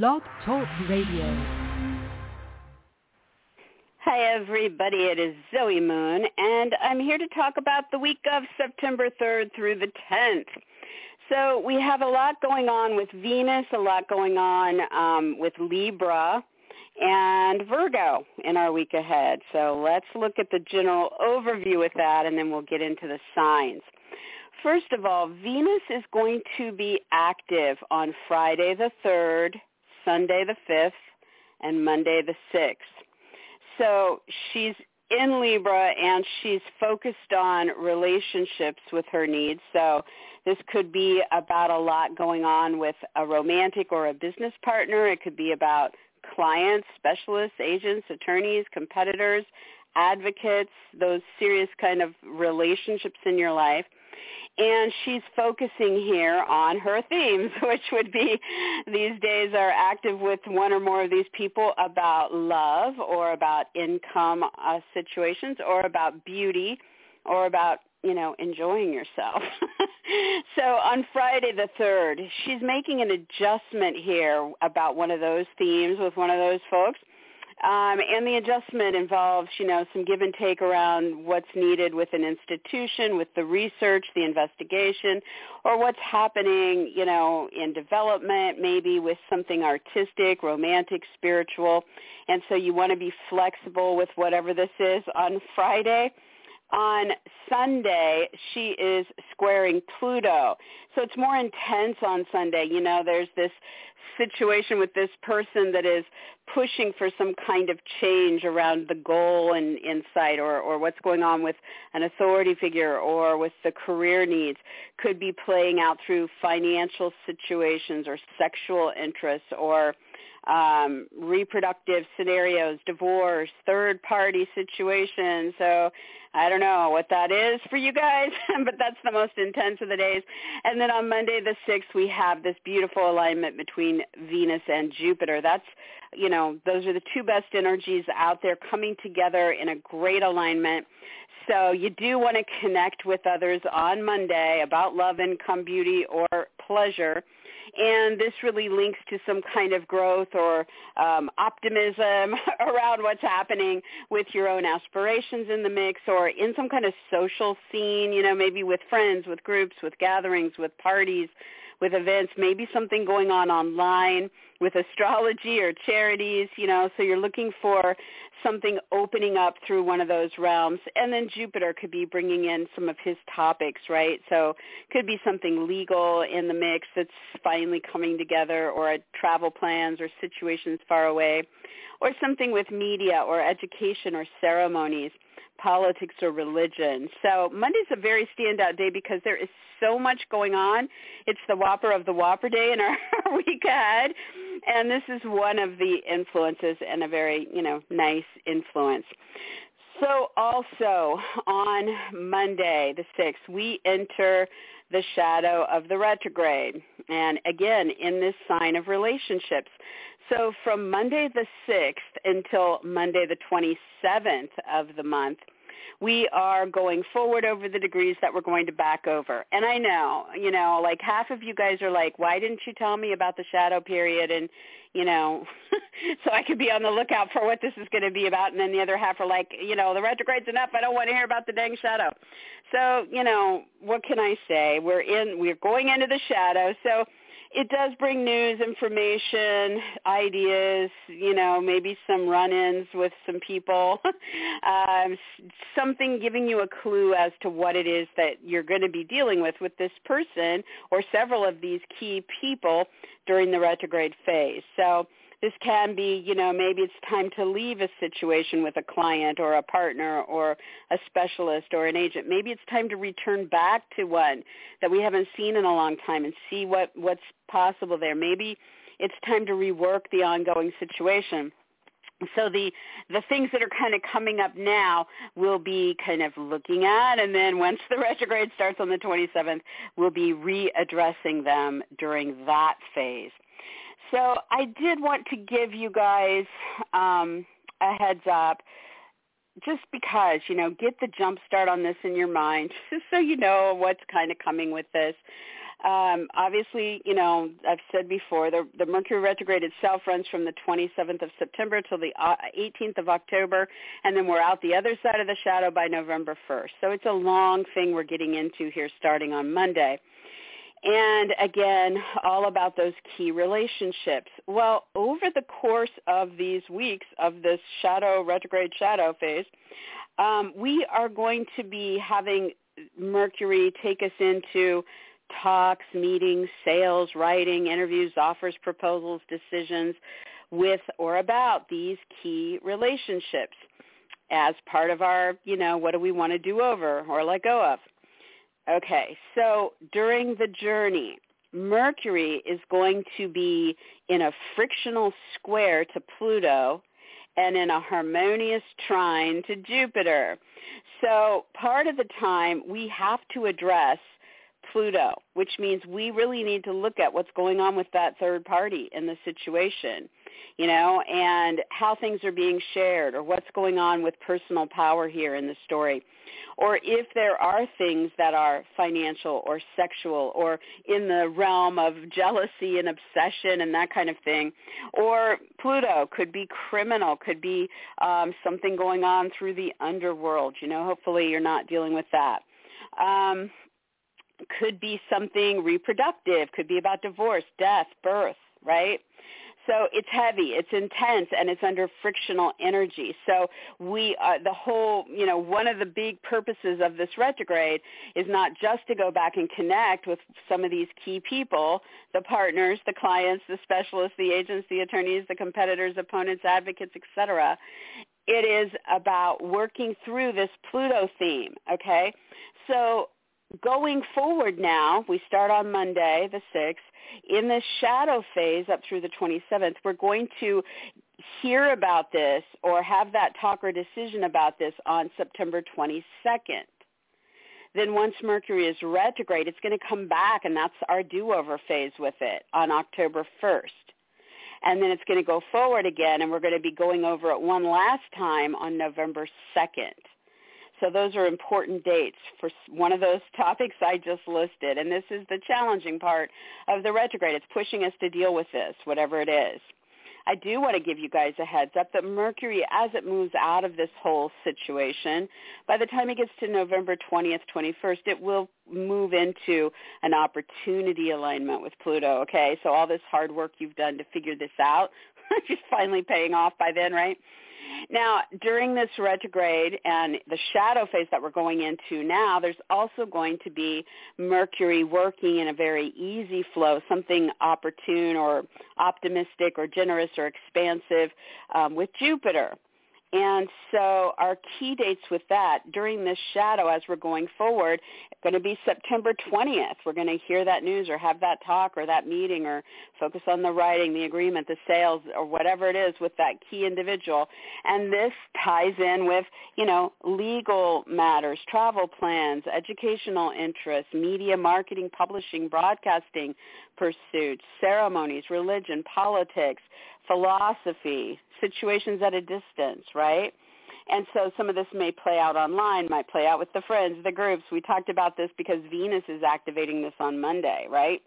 Blog Talk Radio. Hi, everybody. It is Zoe Moon, and I'm here to talk about the week of September 3rd through the 10th. So we have a lot going on with Venus, a lot going on um, with Libra and Virgo in our week ahead. So let's look at the general overview with that, and then we'll get into the signs. First of all, Venus is going to be active on Friday the 3rd, Sunday the 5th, and Monday the 6th. So she's in Libra and she's focused on relationships with her needs. So this could be about a lot going on with a romantic or a business partner. It could be about clients, specialists, agents, attorneys, competitors, advocates, those serious kind of relationships in your life and she's focusing here on her themes, which would be these days are active with one or more of these people about love or about income uh, situations or about beauty or about you know enjoying yourself. so on Friday the 3rd, she's making an adjustment here about one of those themes with one of those folks um, and the adjustment involves, you know, some give and take around what's needed with an institution, with the research, the investigation, or what's happening, you know, in development, maybe with something artistic, romantic, spiritual. And so you want to be flexible with whatever this is on Friday on Sunday, she is squaring Pluto. So it's more intense on Sunday. You know, there's this situation with this person that is pushing for some kind of change around the goal and insight or, or what's going on with an authority figure or with the career needs could be playing out through financial situations or sexual interests or um, reproductive scenarios, divorce, third party situations. So I don't know what that is for you guys, but that's the most intense of the days. And then on Monday the 6th, we have this beautiful alignment between Venus and Jupiter. That's, you know, those are the two best energies out there coming together in a great alignment. So you do want to connect with others on Monday about love, income, beauty, or pleasure and this really links to some kind of growth or um, optimism around what's happening with your own aspirations in the mix or in some kind of social scene, you know, maybe with friends, with groups, with gatherings, with parties, with events, maybe something going on online with astrology or charities, you know, so you're looking for something opening up through one of those realms. And then Jupiter could be bringing in some of his topics, right? So could be something legal in the mix that's finally coming together or travel plans or situations far away or something with media or education or ceremonies politics or religion. So Monday's a very standout day because there is so much going on. It's the Whopper of the Whopper day in our week ahead. And this is one of the influences and a very, you know, nice influence. So also on Monday, the 6th, we enter the shadow of the retrograde. And again, in this sign of relationships. So from Monday the 6th until Monday the 27th of the month, we are going forward over the degrees that we're going to back over. And I know, you know, like half of you guys are like, why didn't you tell me about the shadow period and, you know, so I could be on the lookout for what this is going to be about. And then the other half are like, you know, the retrograde's enough. I don't want to hear about the dang shadow. So, you know, what can I say? We're in, we're going into the shadow. So it does bring news, information, ideas, you know, maybe some run-ins with some people, um, something giving you a clue as to what it is that you're going to be dealing with with this person or several of these key people during the retrograde phase. So this can be, you know, maybe it's time to leave a situation with a client or a partner or a specialist or an agent. Maybe it's time to return back to one that we haven't seen in a long time and see what what's possible there. Maybe it's time to rework the ongoing situation. So the the things that are kind of coming up now we'll be kind of looking at, and then once the retrograde starts on the 27th, we'll be readdressing them during that phase. So I did want to give you guys um, a heads up just because, you know, get the jump start on this in your mind just so you know what's kind of coming with this. Um, obviously, you know, I've said before, the, the Mercury retrograde itself runs from the 27th of September till the 18th uh, of October, and then we're out the other side of the shadow by November 1st. So it's a long thing we're getting into here starting on Monday. And again, all about those key relationships. Well, over the course of these weeks of this shadow, retrograde shadow phase, um, we are going to be having Mercury take us into talks, meetings, sales, writing, interviews, offers, proposals, decisions with or about these key relationships as part of our, you know, what do we want to do over or let go of. Okay, so during the journey, Mercury is going to be in a frictional square to Pluto and in a harmonious trine to Jupiter. So part of the time we have to address Pluto, which means we really need to look at what's going on with that third party in the situation, you know, and how things are being shared or what's going on with personal power here in the story. Or if there are things that are financial or sexual or in the realm of jealousy and obsession and that kind of thing. Or Pluto could be criminal, could be um, something going on through the underworld. You know, hopefully you're not dealing with that. Um, could be something reproductive, could be about divorce, death, birth, right? So it's heavy, it's intense, and it's under frictional energy. So we, uh, the whole, you know, one of the big purposes of this retrograde is not just to go back and connect with some of these key people, the partners, the clients, the specialists, the agents, the attorneys, the competitors, opponents, advocates, etc. It is about working through this Pluto theme, okay? So going forward now, we start on Monday, the 6th. In the shadow phase up through the 27th, we're going to hear about this or have that talk or decision about this on September 22nd. Then once Mercury is retrograde, it's going to come back, and that's our do-over phase with it on October 1st. And then it's going to go forward again, and we're going to be going over it one last time on November 2nd. So those are important dates for one of those topics I just listed. And this is the challenging part of the retrograde. It's pushing us to deal with this, whatever it is. I do want to give you guys a heads up that Mercury, as it moves out of this whole situation, by the time it gets to November 20th, 21st, it will move into an opportunity alignment with Pluto. Okay, so all this hard work you've done to figure this out, is finally paying off by then, right? Now, during this retrograde and the shadow phase that we're going into now, there's also going to be Mercury working in a very easy flow, something opportune or optimistic or generous or expansive um, with Jupiter. And so our key dates with that during this shadow as we're going forward, going to be September 20th. We're going to hear that news or have that talk or that meeting or focus on the writing, the agreement, the sales or whatever it is with that key individual. And this ties in with, you know, legal matters, travel plans, educational interests, media marketing, publishing, broadcasting pursuits, ceremonies, religion, politics, philosophy, situations at a distance, right? And so some of this may play out online, might play out with the friends, the groups. We talked about this because Venus is activating this on Monday, right?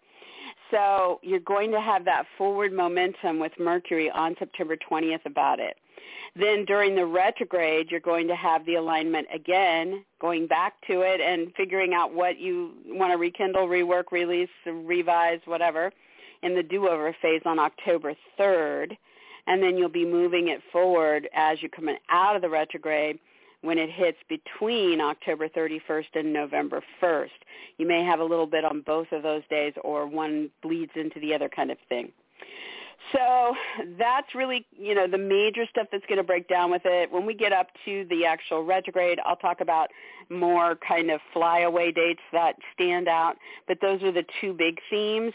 So you're going to have that forward momentum with Mercury on September 20th about it. Then during the retrograde, you're going to have the alignment again, going back to it and figuring out what you want to rekindle, rework, release, revise, whatever in the do-over phase on October 3rd, and then you'll be moving it forward as you come out of the retrograde when it hits between October 31st and November 1st. You may have a little bit on both of those days or one bleeds into the other kind of thing. So that's really, you know, the major stuff that's going to break down with it. When we get up to the actual retrograde, I'll talk about more kind of flyaway dates that stand out. But those are the two big themes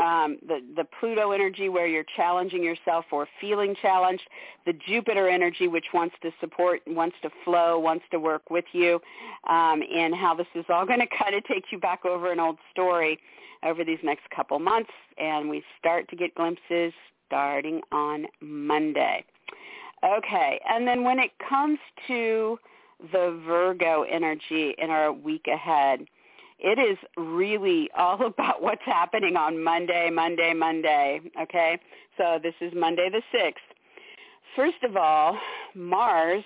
um, the, the Pluto energy where you're challenging yourself or feeling challenged, the Jupiter energy which wants to support, wants to flow, wants to work with you, um, and how this is all going to kind of take you back over an old story over these next couple months. And we start to get glimpses starting on Monday. Okay, and then when it comes to the Virgo energy in our week ahead, it is really all about what's happening on Monday, Monday, Monday. Okay, so this is Monday the sixth. First of all, Mars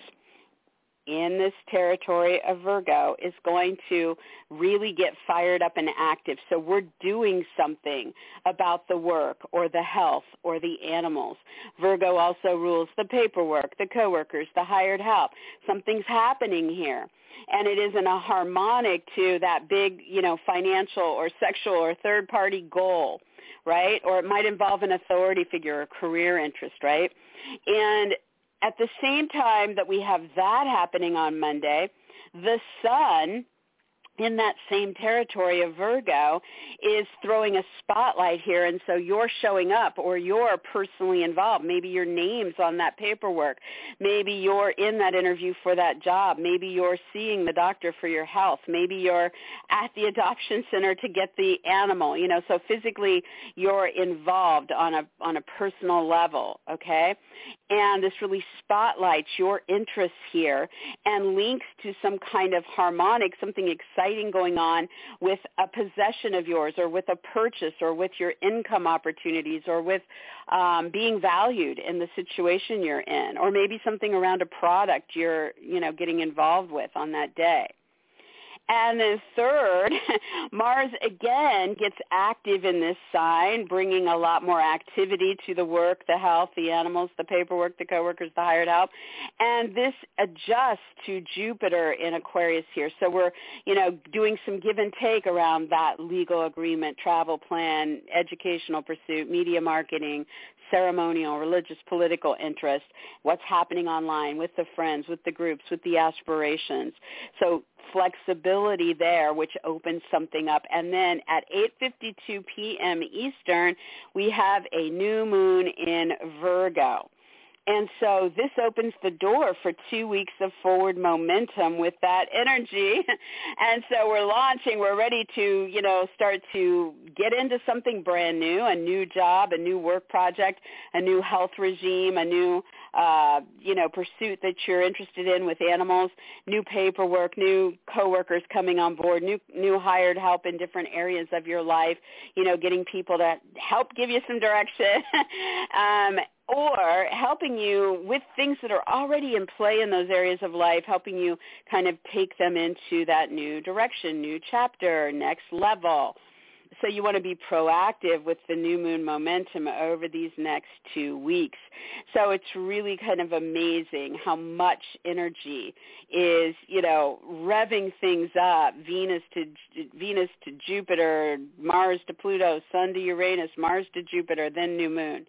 in this territory of Virgo is going to really get fired up and active. So we're doing something about the work or the health or the animals. Virgo also rules the paperwork, the coworkers, the hired help. Something's happening here. And it isn't a harmonic to that big, you know, financial or sexual or third party goal, right? Or it might involve an authority figure or career interest, right? And at the same time that we have that happening on Monday, the sun in that same territory of Virgo is throwing a spotlight here and so you're showing up or you're personally involved. Maybe your name's on that paperwork. Maybe you're in that interview for that job. Maybe you're seeing the doctor for your health. Maybe you're at the adoption center to get the animal. You know, so physically you're involved on a on a personal level, okay? And this really spotlights your interests here and links to some kind of harmonic, something exciting going on with a possession of yours or with a purchase or with your income opportunities or with um, being valued in the situation you're in or maybe something around a product you're, you know, getting involved with on that day. And then third, Mars again gets active in this sign, bringing a lot more activity to the work, the health, the animals, the paperwork, the coworkers, the hired help. And this adjusts to Jupiter in Aquarius here. So we're, you know, doing some give and take around that legal agreement, travel plan, educational pursuit, media marketing, ceremonial, religious, political interest, what's happening online with the friends, with the groups, with the aspirations. So flexibility there, which opens something up. And then at 8.52 p.m. Eastern, we have a new moon in Virgo. And so this opens the door for two weeks of forward momentum with that energy. and so we're launching, we're ready to, you know, start to get into something brand new, a new job, a new work project, a new health regime, a new, uh, you know, pursuit that you're interested in with animals, new paperwork, new coworkers coming on board, new, new hired help in different areas of your life, you know, getting people to help give you some direction. um, or helping you with things that are already in play in those areas of life, helping you kind of take them into that new direction, new chapter, next level. So you want to be proactive with the new moon momentum over these next two weeks. So it's really kind of amazing how much energy is, you know, revving things up. Venus to Venus to Jupiter, Mars to Pluto, Sun to Uranus, Mars to Jupiter, then new moon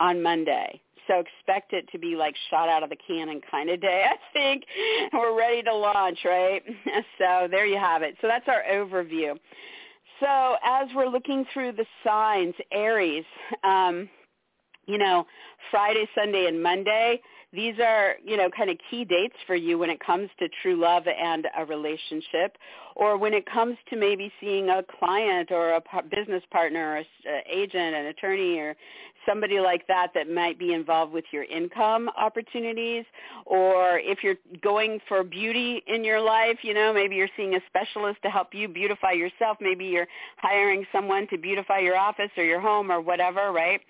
on Monday. So expect it to be like shot out of the cannon kind of day, I think. We're ready to launch, right? So there you have it. So that's our overview. So as we're looking through the signs, Aries, um, you know, Friday, Sunday, and Monday, these are, you know, kind of key dates for you when it comes to true love and a relationship or when it comes to maybe seeing a client or a business partner or an agent, an attorney or somebody like that that might be involved with your income opportunities or if you're going for beauty in your life, you know, maybe you're seeing a specialist to help you beautify yourself, maybe you're hiring someone to beautify your office or your home or whatever, right?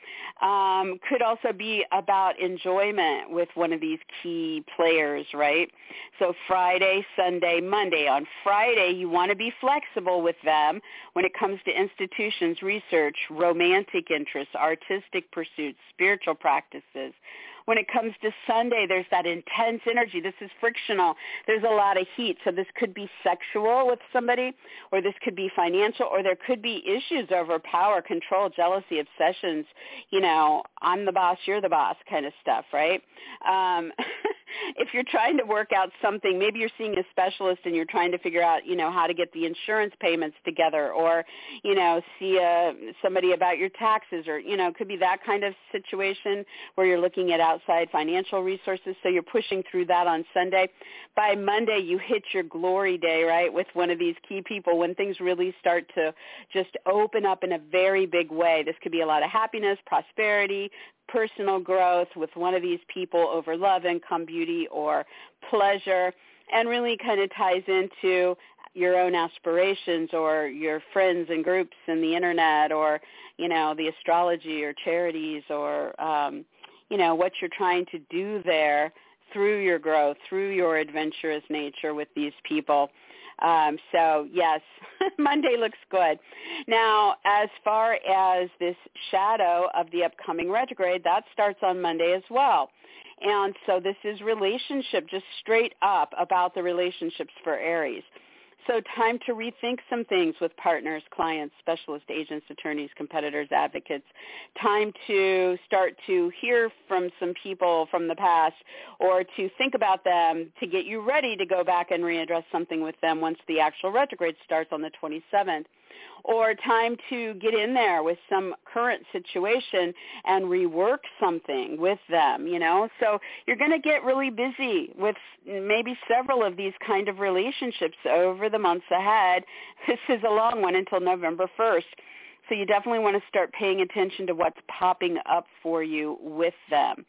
Um, could also be about enjoyment with one of these key players, right? So Friday, Sunday, Monday. On Friday, you want to be flexible with them when it comes to institutions, research, romantic interests, artistic pursuits, spiritual practices. When it comes to Sunday, there's that intense energy. This is frictional. There's a lot of heat. So this could be sexual with somebody, or this could be financial, or there could be issues over power, control, jealousy, obsessions, you know, I'm the boss, you're the boss kind of stuff, right? Um, if you're trying to work out something, maybe you're seeing a specialist and you're trying to figure out, you know, how to get the insurance payments together or, you know, see a, somebody about your taxes or, you know, it could be that kind of situation where you're looking at outside financial resources. So you're pushing through that on Sunday. By Monday, you hit your glory day, right, with one of these key people when things really start to just open up in a very big way. This could be a lot of happiness, prosperity, personal growth with one of these people over love, income, beauty, or pleasure, and really kind of ties into your own aspirations or your friends and groups and the internet or you know the astrology or charities or um you know what you're trying to do there through your growth through your adventurous nature with these people um, so yes, Monday looks good. Now, as far as this shadow of the upcoming retrograde, that starts on Monday as well. And so this is relationship, just straight up about the relationships for Aries. So time to rethink some things with partners, clients, specialist agents, attorneys, competitors, advocates. Time to start to hear from some people from the past or to think about them to get you ready to go back and readdress something with them once the actual retrograde starts on the 27th or time to get in there with some current situation and rework something with them, you know. So you're going to get really busy with maybe several of these kind of relationships over the months ahead. This is a long one until November 1st. So you definitely want to start paying attention to what's popping up for you with them.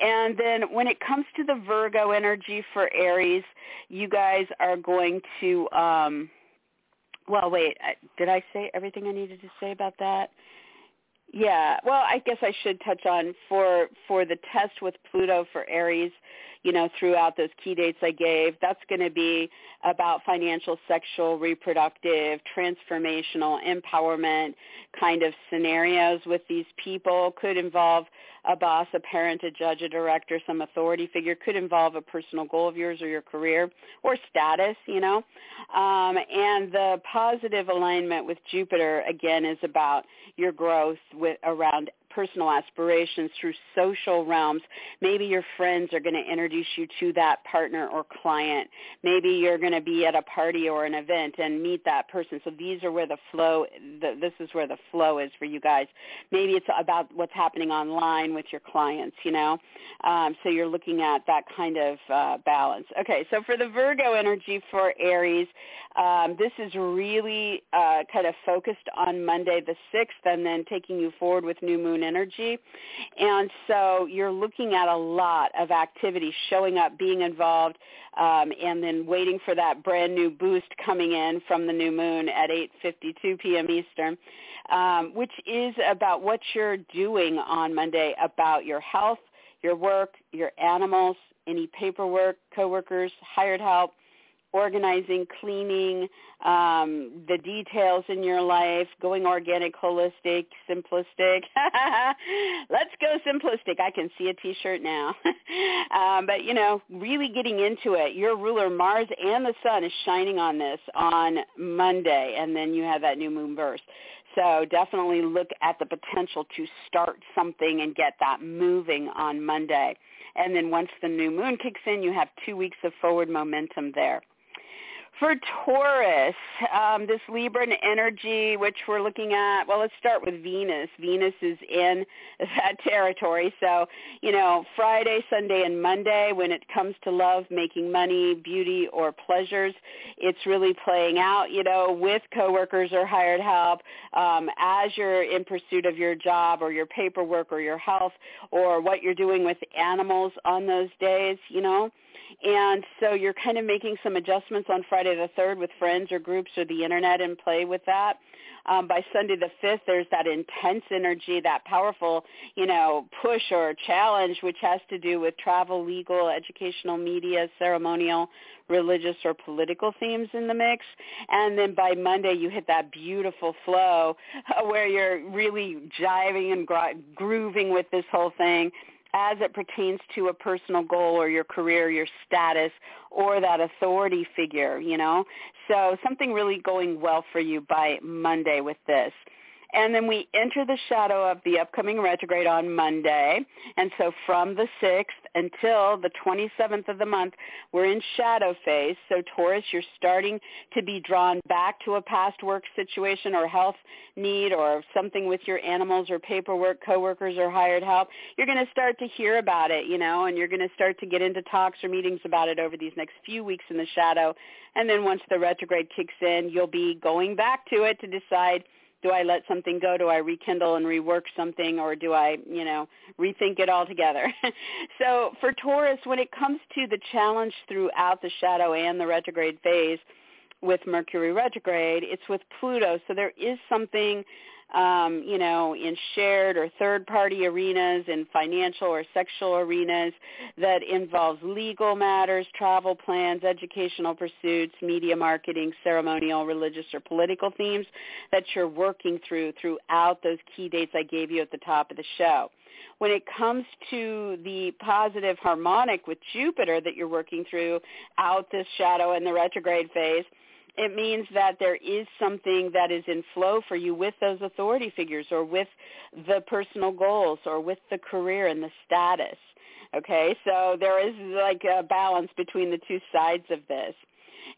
And then when it comes to the Virgo energy for Aries, you guys are going to um well, wait, I, did I say everything I needed to say about that? Yeah, well, I guess I should touch on for for the test with Pluto for Aries, you know, throughout those key dates I gave. That's going to be about financial, sexual, reproductive, transformational, empowerment kind of scenarios with these people. Could involve a boss, a parent, a judge, a director, some authority figure. Could involve a personal goal of yours or your career or status, you know. Um, and the positive alignment with Jupiter, again, is about your growth with, around personal aspirations through social realms. Maybe your friends are going to introduce you to that partner or client. Maybe you're going to be at a party or an event and meet that person. So these are where the flow, the, this is where the flow is for you guys. Maybe it's about what's happening online with your clients, you know. Um, so you're looking at that kind of uh, balance. Okay, so for the Virgo energy for Aries, um, this is really uh, kind of focused on Monday the 6th and then taking you forward with new moon energy. And so you're looking at a lot of activity showing up, being involved, um, and then waiting for that brand new boost coming in from the new moon at 8.52 p.m. Eastern, um, which is about what you're doing on Monday about your health, your work, your animals, any paperwork, coworkers, hired help, organizing, cleaning, um, the details in your life, going organic, holistic, simplistic. Let's go simplistic. I can see a T-shirt now. um, but you know, really getting into it. Your ruler Mars and the Sun is shining on this on Monday, and then you have that new moon burst. So definitely look at the potential to start something and get that moving on Monday. And then once the new moon kicks in, you have two weeks of forward momentum there. For Taurus, um, this Libran energy, which we're looking at, well, let's start with Venus. Venus is in that territory. So, you know, Friday, Sunday, and Monday, when it comes to love, making money, beauty, or pleasures, it's really playing out, you know, with coworkers or hired help um, as you're in pursuit of your job or your paperwork or your health or what you're doing with animals on those days, you know. And so you're kind of making some adjustments on Friday the 3rd with friends or groups or the internet and play with that. Um, by Sunday the 5th, there's that intense energy, that powerful, you know, push or challenge, which has to do with travel, legal, educational, media, ceremonial, religious, or political themes in the mix. And then by Monday, you hit that beautiful flow uh, where you're really jiving and gro- grooving with this whole thing as it pertains to a personal goal or your career, your status, or that authority figure, you know. So something really going well for you by Monday with this. And then we enter the shadow of the upcoming retrograde on Monday. And so from the 6th until the 27th of the month, we're in shadow phase. So Taurus, you're starting to be drawn back to a past work situation or health need or something with your animals or paperwork, coworkers or hired help. You're going to start to hear about it, you know, and you're going to start to get into talks or meetings about it over these next few weeks in the shadow. And then once the retrograde kicks in, you'll be going back to it to decide do I let something go? Do I rekindle and rework something or do I, you know, rethink it altogether? so for Taurus, when it comes to the challenge throughout the shadow and the retrograde phase, with Mercury retrograde, it's with Pluto. So there is something um, you know, in shared or third-party arenas, in financial or sexual arenas that involves legal matters, travel plans, educational pursuits, media marketing, ceremonial, religious, or political themes that you're working through throughout those key dates I gave you at the top of the show. When it comes to the positive harmonic with Jupiter that you're working through out this shadow and the retrograde phase, it means that there is something that is in flow for you with those authority figures or with the personal goals or with the career and the status. Okay, so there is like a balance between the two sides of this.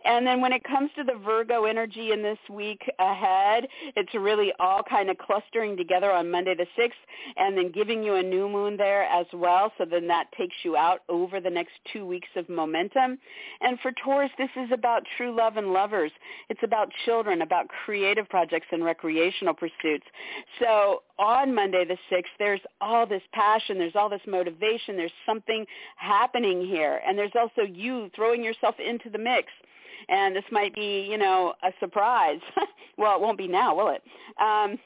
And then when it comes to the Virgo energy in this week ahead, it's really all kind of clustering together on Monday the 6th and then giving you a new moon there as well. So then that takes you out over the next two weeks of momentum. And for Taurus, this is about true love and lovers. It's about children, about creative projects and recreational pursuits. So on Monday the 6th, there's all this passion, there's all this motivation, there's something happening here. And there's also you throwing yourself into the mix and this might be, you know, a surprise. well, it won't be now, will it? Um,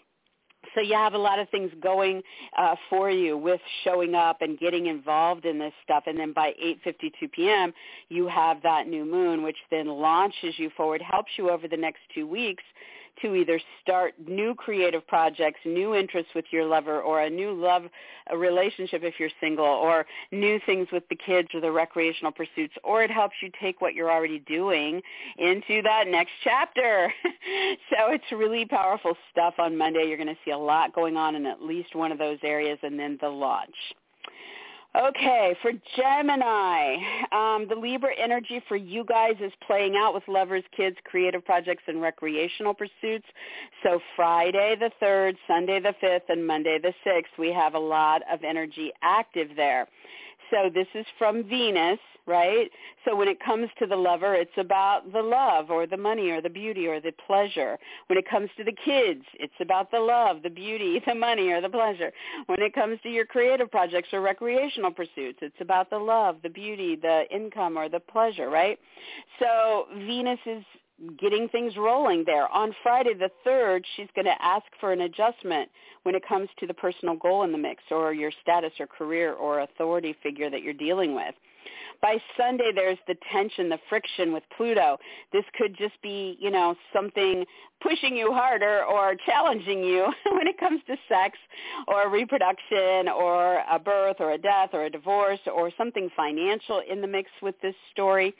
so you have a lot of things going uh, for you with showing up and getting involved in this stuff. And then by 8.52 p.m., you have that new moon, which then launches you forward, helps you over the next two weeks to either start new creative projects, new interests with your lover, or a new love a relationship if you're single, or new things with the kids or the recreational pursuits, or it helps you take what you're already doing into that next chapter. so it's really powerful stuff on Monday. You're going to see a lot going on in at least one of those areas, and then the launch. Okay, for Gemini, um, the Libra energy for you guys is playing out with lovers, kids, creative projects, and recreational pursuits. So Friday the 3rd, Sunday the 5th, and Monday the 6th, we have a lot of energy active there. So this is from Venus, right? So when it comes to the lover, it's about the love or the money or the beauty or the pleasure. When it comes to the kids, it's about the love, the beauty, the money or the pleasure. When it comes to your creative projects or recreational pursuits, it's about the love, the beauty, the income or the pleasure, right? So Venus is getting things rolling there. On Friday the 3rd, she's going to ask for an adjustment when it comes to the personal goal in the mix or your status or career or authority figure that you're dealing with. By Sunday, there's the tension, the friction with Pluto. This could just be, you know, something pushing you harder or challenging you when it comes to sex or reproduction or a birth or a death or a divorce or something financial in the mix with this story.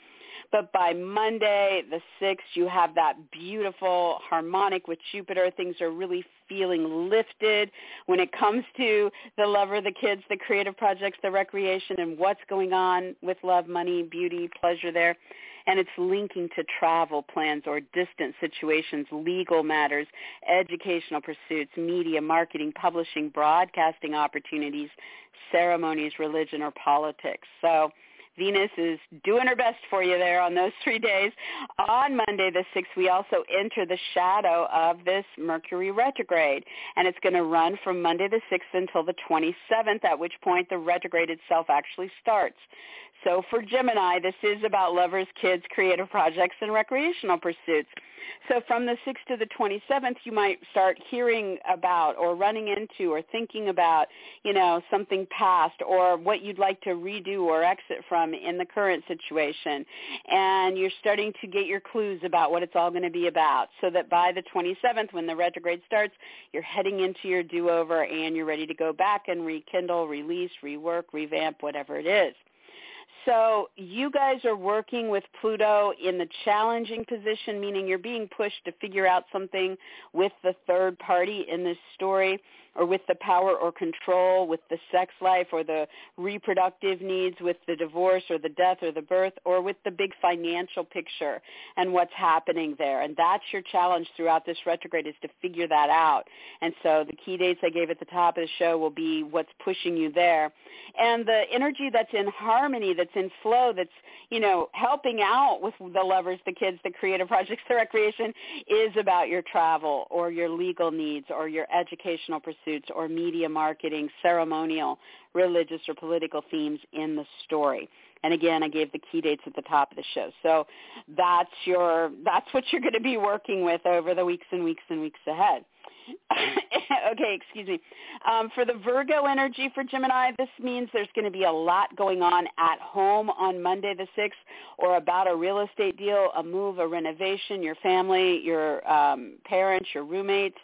But by Monday, the 6th, you have that beautiful harmonic with Jupiter. Things are really feeling lifted when it comes to the lover, the kids, the creative projects, the recreation, and what's going on with love, money, beauty, pleasure there. And it's linking to travel plans or distant situations, legal matters, educational pursuits, media, marketing, publishing, broadcasting opportunities, ceremonies, religion, or politics. So Venus is doing her best for you there on those three days. On Monday the 6th, we also enter the shadow of this Mercury retrograde, and it's going to run from Monday the 6th until the 27th, at which point the retrograde itself actually starts. So for Gemini, this is about lovers, kids, creative projects, and recreational pursuits. So from the 6th to the 27th, you might start hearing about or running into or thinking about, you know, something past or what you'd like to redo or exit from in the current situation. And you're starting to get your clues about what it's all going to be about so that by the 27th, when the retrograde starts, you're heading into your do-over and you're ready to go back and rekindle, release, rework, revamp, whatever it is. So you guys are working with Pluto in the challenging position, meaning you're being pushed to figure out something with the third party in this story or with the power or control, with the sex life or the reproductive needs, with the divorce or the death or the birth, or with the big financial picture and what's happening there. And that's your challenge throughout this retrograde is to figure that out. And so the key dates I gave at the top of the show will be what's pushing you there. And the energy that's in harmony, that's in flow, that's, you know, helping out with the lovers, the kids, the creative projects, the recreation is about your travel or your legal needs or your educational pursuits pursuits or media marketing, ceremonial, religious, or political themes in the story. And again, I gave the key dates at the top of the show. So that's your that's what you're going to be working with over the weeks and weeks and weeks ahead. okay, excuse me. Um, for the Virgo energy for Gemini, this means there's going to be a lot going on at home on Monday the 6th or about a real estate deal, a move, a renovation, your family, your um, parents, your roommates.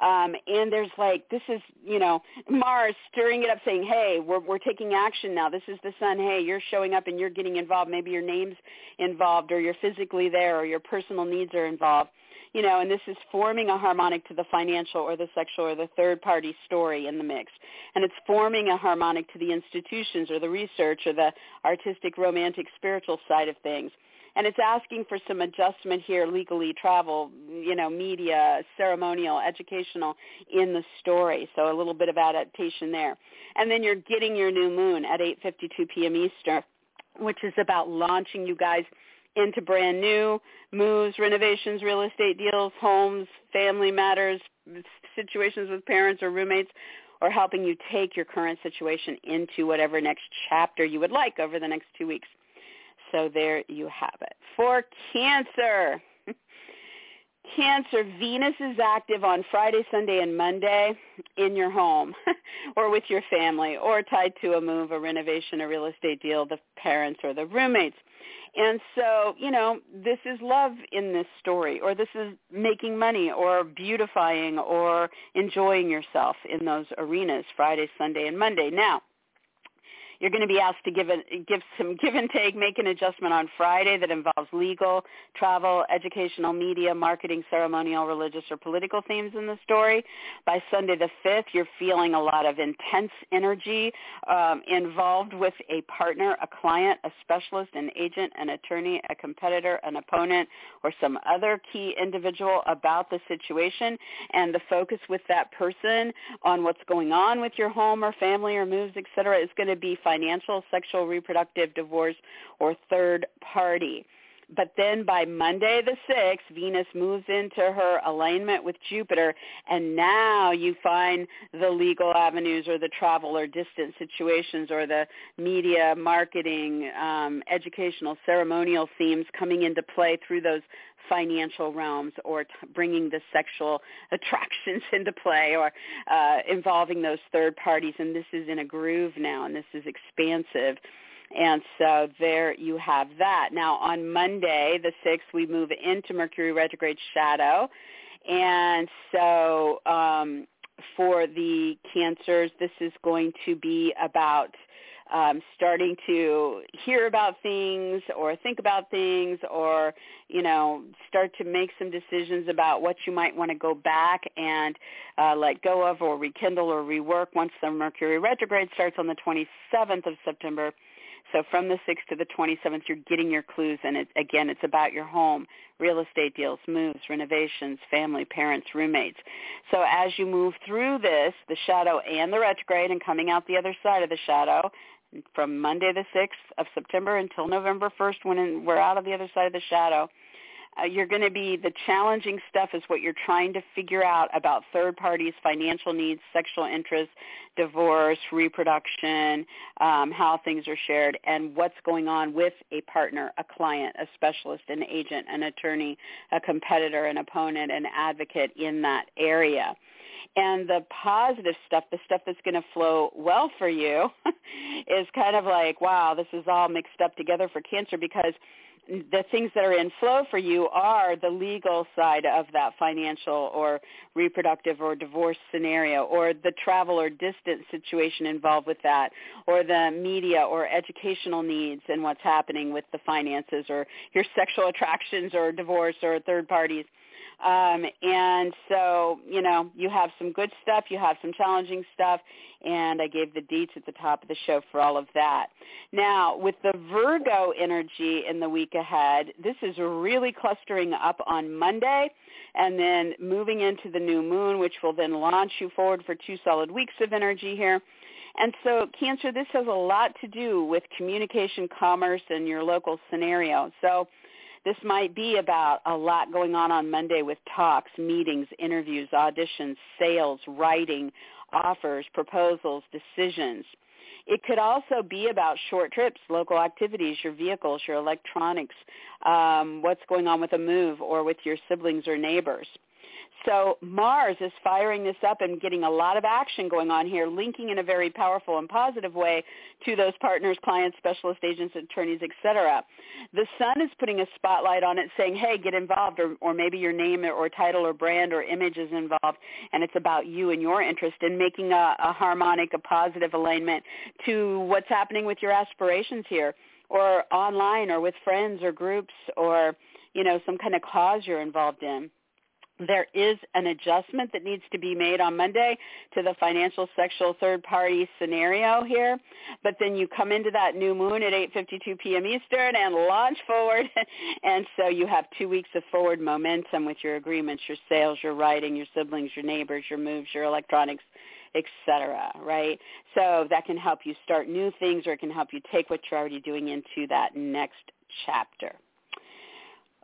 Um, and there's like this is you know Mars stirring it up, saying, "Hey, we're we're taking action now. This is the sun. Hey, you're showing up and you're getting involved. Maybe your name's involved, or you're physically there, or your personal needs are involved." you know, and this is forming a harmonic to the financial or the sexual or the third party story in the mix. And it's forming a harmonic to the institutions or the research or the artistic, romantic, spiritual side of things. And it's asking for some adjustment here legally, travel, you know, media, ceremonial, educational in the story. So a little bit of adaptation there. And then you're getting your new moon at 8.52 p.m. Eastern, which is about launching you guys – into brand new moves, renovations, real estate deals, homes, family matters, situations with parents or roommates, or helping you take your current situation into whatever next chapter you would like over the next two weeks. So there you have it. For Cancer, Cancer, Venus is active on Friday, Sunday, and Monday in your home or with your family or tied to a move, a renovation, a real estate deal, the parents or the roommates. And so, you know, this is love in this story, or this is making money, or beautifying, or enjoying yourself in those arenas, Friday, Sunday, and Monday. Now, you're going to be asked to give, a, give some give and take, make an adjustment on Friday that involves legal, travel, educational, media, marketing, ceremonial, religious, or political themes in the story. By Sunday the 5th, you're feeling a lot of intense energy um, involved with a partner, a client, a specialist, an agent, an attorney, a competitor, an opponent, or some other key individual about the situation. And the focus with that person on what's going on with your home or family or moves, et cetera, is going to be financial, sexual, reproductive, divorce, or third party. But then by Monday the 6th, Venus moves into her alignment with Jupiter, and now you find the legal avenues or the travel or distant situations or the media, marketing, um, educational, ceremonial themes coming into play through those financial realms or t- bringing the sexual attractions into play or uh, involving those third parties. And this is in a groove now, and this is expansive. And so there you have that. Now on Monday, the 6th, we move into Mercury retrograde shadow. And so um, for the cancers, this is going to be about um, starting to hear about things or think about things or, you know, start to make some decisions about what you might want to go back and uh, let go of or rekindle or rework once the Mercury retrograde starts on the 27th of September. So from the 6th to the 27th, you're getting your clues, and it, again, it's about your home, real estate deals, moves, renovations, family, parents, roommates. So as you move through this, the shadow and the retrograde, and coming out the other side of the shadow, from Monday the 6th of September until November 1st when we're out of the other side of the shadow. Uh, you're going to be the challenging stuff is what you're trying to figure out about third parties, financial needs, sexual interests, divorce, reproduction, um, how things are shared, and what's going on with a partner, a client, a specialist, an agent, an attorney, a competitor, an opponent, an advocate in that area. And the positive stuff, the stuff that's going to flow well for you, is kind of like, wow, this is all mixed up together for Cancer because the things that are in flow for you are the legal side of that financial or reproductive or divorce scenario or the travel or distance situation involved with that or the media or educational needs and what's happening with the finances or your sexual attractions or divorce or third parties um, and so, you know, you have some good stuff, you have some challenging stuff, and I gave the deets at the top of the show for all of that. Now, with the Virgo energy in the week ahead, this is really clustering up on Monday and then moving into the new moon, which will then launch you forward for two solid weeks of energy here. And so Cancer, this has a lot to do with communication, commerce, and your local scenario. So This might be about a lot going on on Monday with talks, meetings, interviews, auditions, sales, writing, offers, proposals, decisions. It could also be about short trips, local activities, your vehicles, your electronics, um, what's going on with a move or with your siblings or neighbors. So Mars is firing this up and getting a lot of action going on here, linking in a very powerful and positive way to those partners, clients, specialist agents, attorneys, etc. The Sun is putting a spotlight on it saying, hey, get involved, or, or maybe your name or title or brand or image is involved, and it's about you and your interest in making a, a harmonic, a positive alignment to what's happening with your aspirations here, or online or with friends or groups or, you know, some kind of cause you're involved in there is an adjustment that needs to be made on Monday to the financial sexual third party scenario here. But then you come into that new moon at 8.52 p.m. Eastern and launch forward. and so you have two weeks of forward momentum with your agreements, your sales, your writing, your siblings, your neighbors, your moves, your electronics, etc. Right? So that can help you start new things or it can help you take what you're already doing into that next chapter.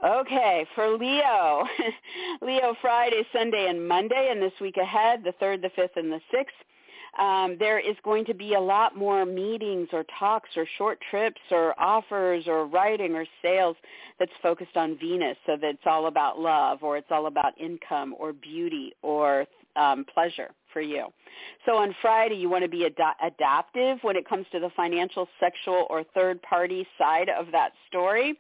Okay, for Leo, Leo Friday, Sunday, and Monday, and this week ahead, the 3rd, the 5th, and the 6th, um, there is going to be a lot more meetings or talks or short trips or offers or writing or sales that's focused on Venus so that it's all about love or it's all about income or beauty or um, pleasure for you. So on Friday, you want to be ad- adaptive when it comes to the financial, sexual, or third-party side of that story.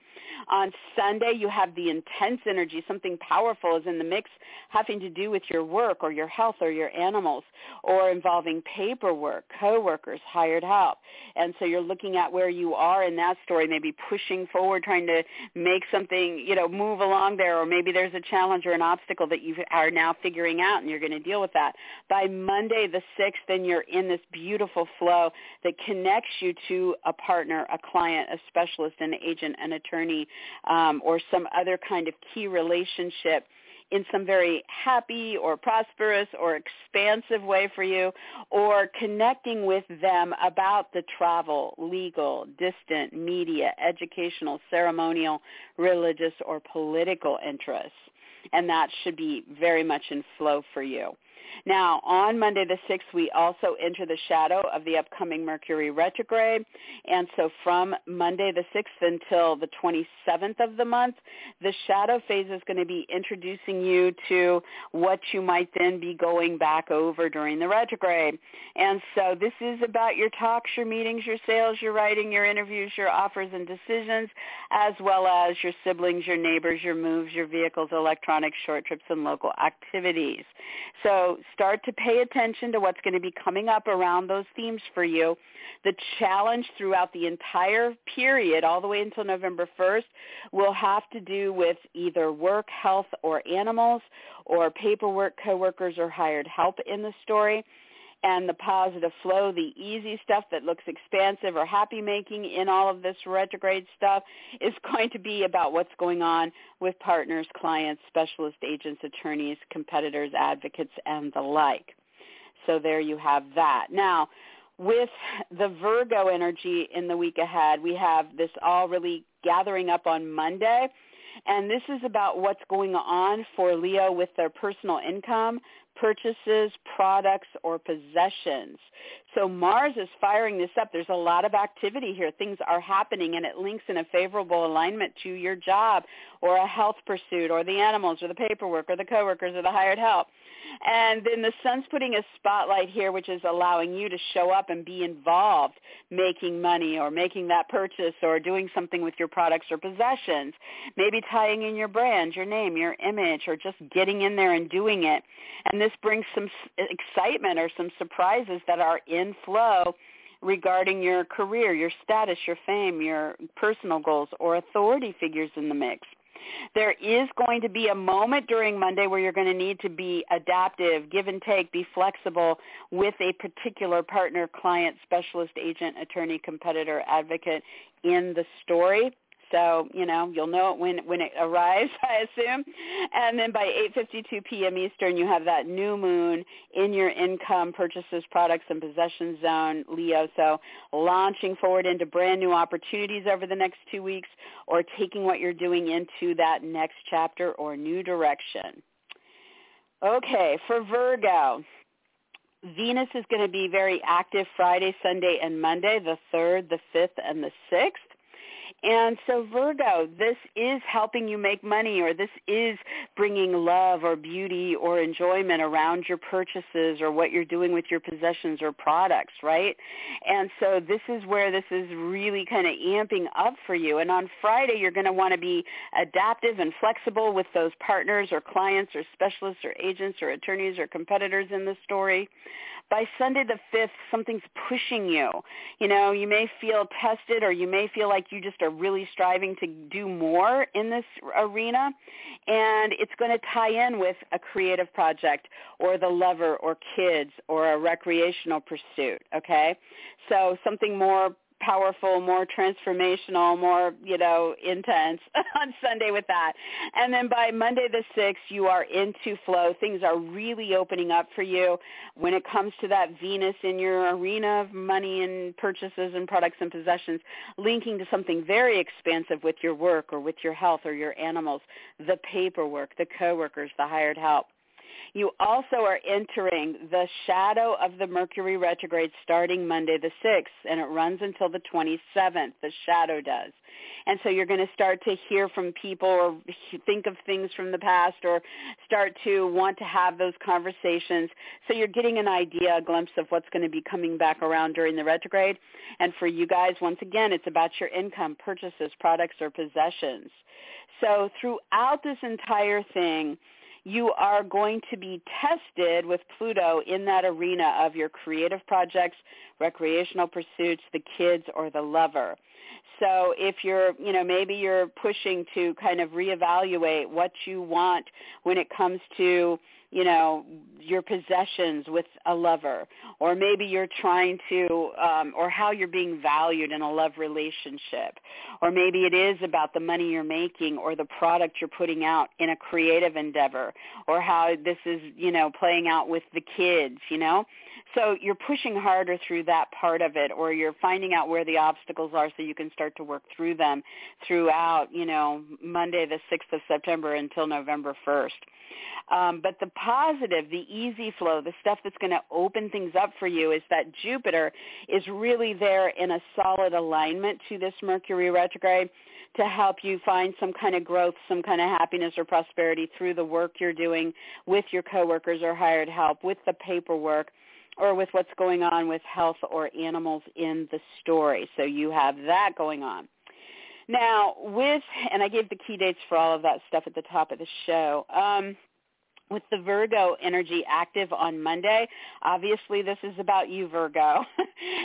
On Sunday, you have the intense energy. Something powerful is in the mix having to do with your work or your health or your animals or involving paperwork, coworkers, hired help. And so you're looking at where you are in that story, maybe pushing forward, trying to make something, you know, move along there, or maybe there's a challenge or an obstacle that you are now figuring out and you're going to deal with that. By Monday the 6th, then you're in this beautiful flow that connects you to a partner, a client, a specialist, an agent, an attorney, um, or some other kind of key relationship in some very happy or prosperous or expansive way for you or connecting with them about the travel, legal, distant, media, educational, ceremonial, religious, or political interests. And that should be very much in flow for you. Now, on Monday the 6th, we also enter the shadow of the upcoming Mercury retrograde. And so from Monday the 6th until the 27th of the month, the shadow phase is going to be introducing you to what you might then be going back over during the retrograde. And so this is about your talks, your meetings, your sales, your writing, your interviews, your offers and decisions, as well as your siblings, your neighbors, your moves, your vehicles, electronics, short trips, and local activities. So start to pay attention to what's going to be coming up around those themes for you. The challenge throughout the entire period, all the way until November 1st, will have to do with either work, health, or animals, or paperwork, coworkers, or hired help in the story and the positive flow, the easy stuff that looks expansive or happy making in all of this retrograde stuff is going to be about what's going on with partners, clients, specialist agents, attorneys, competitors, advocates, and the like. So there you have that. Now, with the Virgo energy in the week ahead, we have this all really gathering up on Monday. And this is about what's going on for Leo with their personal income, purchases, products, or possessions. So Mars is firing this up. There's a lot of activity here. Things are happening and it links in a favorable alignment to your job or a health pursuit or the animals or the paperwork or the coworkers or the hired help. And then the sun's putting a spotlight here, which is allowing you to show up and be involved, making money or making that purchase or doing something with your products or possessions. Maybe tying in your brand, your name, your image, or just getting in there and doing it. And this brings some excitement or some surprises that are in flow regarding your career, your status, your fame, your personal goals, or authority figures in the mix. There is going to be a moment during Monday where you're going to need to be adaptive, give and take, be flexible with a particular partner, client, specialist, agent, attorney, competitor, advocate in the story. So, you know, you'll know it when when it arrives, I assume. And then by 8:52 p.m. Eastern, you have that new moon in your income purchases, products and possessions zone, Leo. So, launching forward into brand new opportunities over the next 2 weeks or taking what you're doing into that next chapter or new direction. Okay, for Virgo, Venus is going to be very active Friday, Sunday, and Monday, the 3rd, the 5th, and the 6th. And so Virgo, this is helping you make money or this is bringing love or beauty or enjoyment around your purchases or what you're doing with your possessions or products, right? And so this is where this is really kind of amping up for you. And on Friday, you're going to want to be adaptive and flexible with those partners or clients or specialists or agents or attorneys or competitors in the story by Sunday the 5th, something's pushing you. You know, you may feel tested or you may feel like you just are really striving to do more in this arena. And it's going to tie in with a creative project or the lover or kids or a recreational pursuit, okay? So something more powerful, more transformational, more, you know, intense on Sunday with that. And then by Monday the 6th, you are into flow. Things are really opening up for you when it comes to that Venus in your arena of money and purchases and products and possessions, linking to something very expansive with your work or with your health or your animals, the paperwork, the coworkers, the hired help. You also are entering the shadow of the Mercury retrograde starting Monday the 6th, and it runs until the 27th. The shadow does. And so you're going to start to hear from people or think of things from the past or start to want to have those conversations. So you're getting an idea, a glimpse of what's going to be coming back around during the retrograde. And for you guys, once again, it's about your income, purchases, products, or possessions. So throughout this entire thing, you are going to be tested with Pluto in that arena of your creative projects, recreational pursuits, the kids, or the lover. So if you're, you know, maybe you're pushing to kind of reevaluate what you want when it comes to you know your possessions with a lover or maybe you're trying to um or how you're being valued in a love relationship or maybe it is about the money you're making or the product you're putting out in a creative endeavor or how this is you know playing out with the kids you know so you're pushing harder through that part of it or you're finding out where the obstacles are so you can start to work through them throughout you know monday the 6th of september until november 1st um, but the positive, the easy flow, the stuff that's going to open things up for you is that Jupiter is really there in a solid alignment to this Mercury retrograde to help you find some kind of growth, some kind of happiness or prosperity through the work you're doing with your coworkers or hired help, with the paperwork, or with what's going on with health or animals in the story. So you have that going on. Now, with, and I gave the key dates for all of that stuff at the top of the show. Um, with the Virgo energy active on Monday. Obviously, this is about you, Virgo.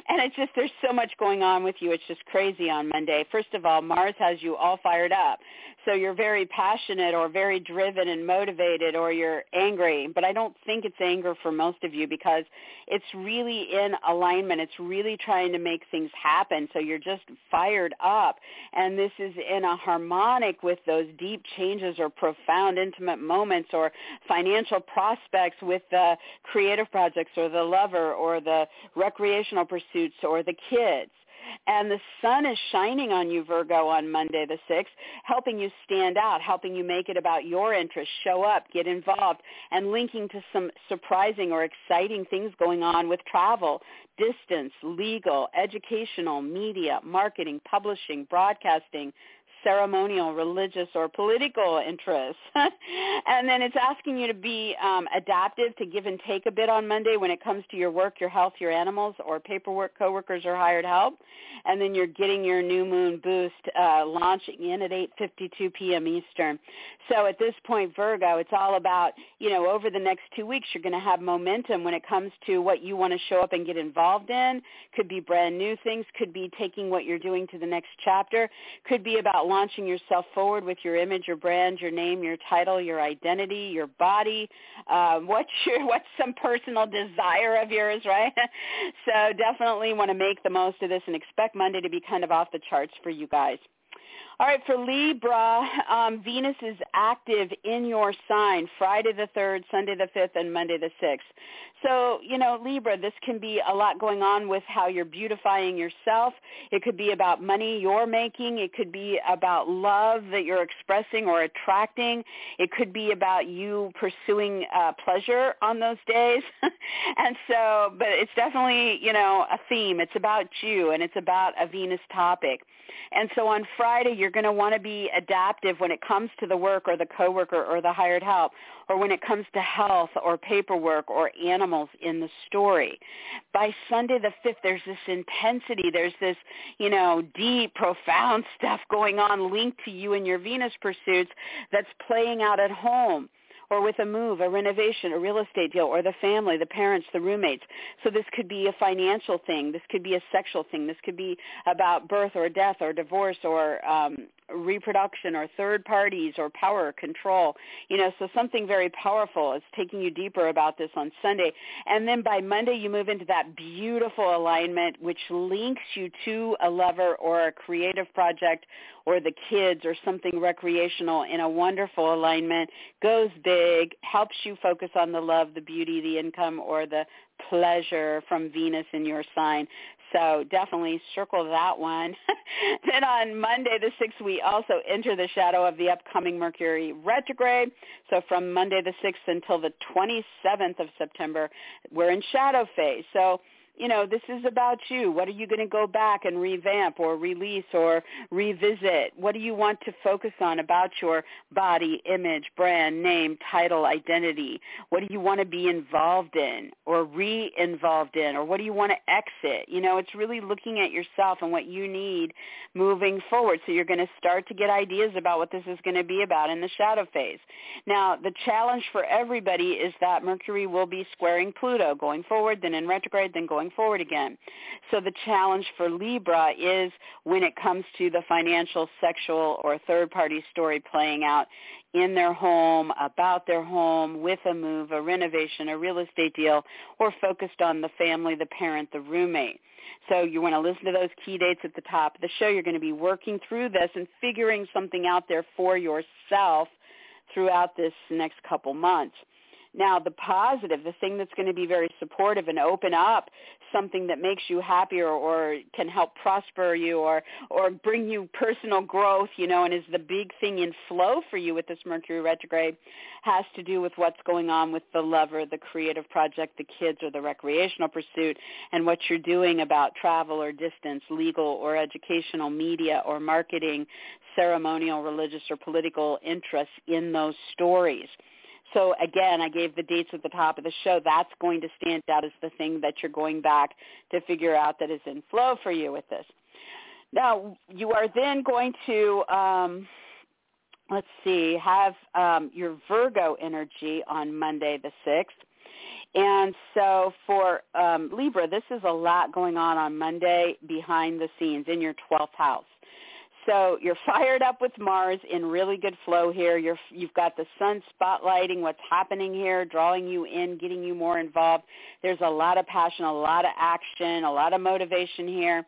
and it's just, there's so much going on with you. It's just crazy on Monday. First of all, Mars has you all fired up. So you're very passionate or very driven and motivated or you're angry. But I don't think it's anger for most of you because it's really in alignment. It's really trying to make things happen. So you're just fired up. And this is in a harmonic with those deep changes or profound intimate moments or financial prospects with the creative projects or the lover or the recreational pursuits or the kids. And the sun is shining on you, Virgo, on Monday the 6th, helping you stand out, helping you make it about your interests, show up, get involved, and linking to some surprising or exciting things going on with travel, distance, legal, educational, media, marketing, publishing, broadcasting, ceremonial, religious, or political interests. and then it's asking you to be um, adaptive, to give and take a bit on Monday when it comes to your work, your health, your animals, or paperwork, coworkers, or hired help. And then you're getting your new moon boost uh, launching in at 8.52 p.m. Eastern. So at this point, Virgo, it's all about, you know, over the next two weeks, you're going to have momentum when it comes to what you want to show up and get involved in. Could be brand new things. Could be taking what you're doing to the next chapter. Could be about launching yourself forward with your image, your brand, your name, your title, your identity, your body, um, what's your what's some personal desire of yours, right? so definitely want to make the most of this and expect Monday to be kind of off the charts for you guys. All right, for Libra, um, Venus is active in your sign Friday the 3rd, Sunday the 5th, and Monday the 6th. So, you know, Libra, this can be a lot going on with how you're beautifying yourself. It could be about money you're making. It could be about love that you're expressing or attracting. It could be about you pursuing uh, pleasure on those days. and so, but it's definitely, you know, a theme. It's about you and it's about a Venus topic. And so on Friday, you're going to want to be adaptive when it comes to the work or the coworker or the hired help, or when it comes to health or paperwork or animals in the story. By Sunday the 5th, there's this intensity. There's this, you know, deep, profound stuff going on linked to you and your Venus pursuits that's playing out at home or with a move, a renovation, a real estate deal, or the family, the parents, the roommates. So this could be a financial thing. This could be a sexual thing. This could be about birth or death or divorce or um, reproduction or third parties or power or control. You know, so something very powerful is taking you deeper about this on Sunday. And then by Monday you move into that beautiful alignment which links you to a lover or a creative project or the kids or something recreational in a wonderful alignment, goes big, helps you focus on the love, the beauty, the income, or the pleasure from Venus in your sign. So definitely circle that one. then on Monday the 6th, we also enter the shadow of the upcoming Mercury retrograde. So from Monday the 6th until the 27th of September, we're in shadow phase. So you know, this is about you. What are you going to go back and revamp or release or revisit? What do you want to focus on about your body, image, brand, name, title, identity? What do you want to be involved in or re-involved in or what do you want to exit? You know, it's really looking at yourself and what you need moving forward. So you're going to start to get ideas about what this is going to be about in the shadow phase. Now, the challenge for everybody is that Mercury will be squaring Pluto going forward, then in retrograde, then going forward again. So the challenge for Libra is when it comes to the financial, sexual, or third-party story playing out in their home, about their home, with a move, a renovation, a real estate deal, or focused on the family, the parent, the roommate. So you want to listen to those key dates at the top of the show. You're going to be working through this and figuring something out there for yourself throughout this next couple months. Now, the positive, the thing that's going to be very supportive and open up something that makes you happier or can help prosper you or or bring you personal growth, you know, and is the big thing in flow for you with this Mercury retrograde has to do with what's going on with the lover, the creative project, the kids or the recreational pursuit and what you're doing about travel or distance, legal or educational, media or marketing, ceremonial, religious or political interests in those stories. So again, I gave the dates at the top of the show. That's going to stand out as the thing that you're going back to figure out that is in flow for you with this. Now, you are then going to, um, let's see, have um, your Virgo energy on Monday the 6th. And so for um, Libra, this is a lot going on on Monday behind the scenes in your 12th house. So you're fired up with Mars in really good flow here. You're, you've got the sun spotlighting what's happening here, drawing you in, getting you more involved. There's a lot of passion, a lot of action, a lot of motivation here.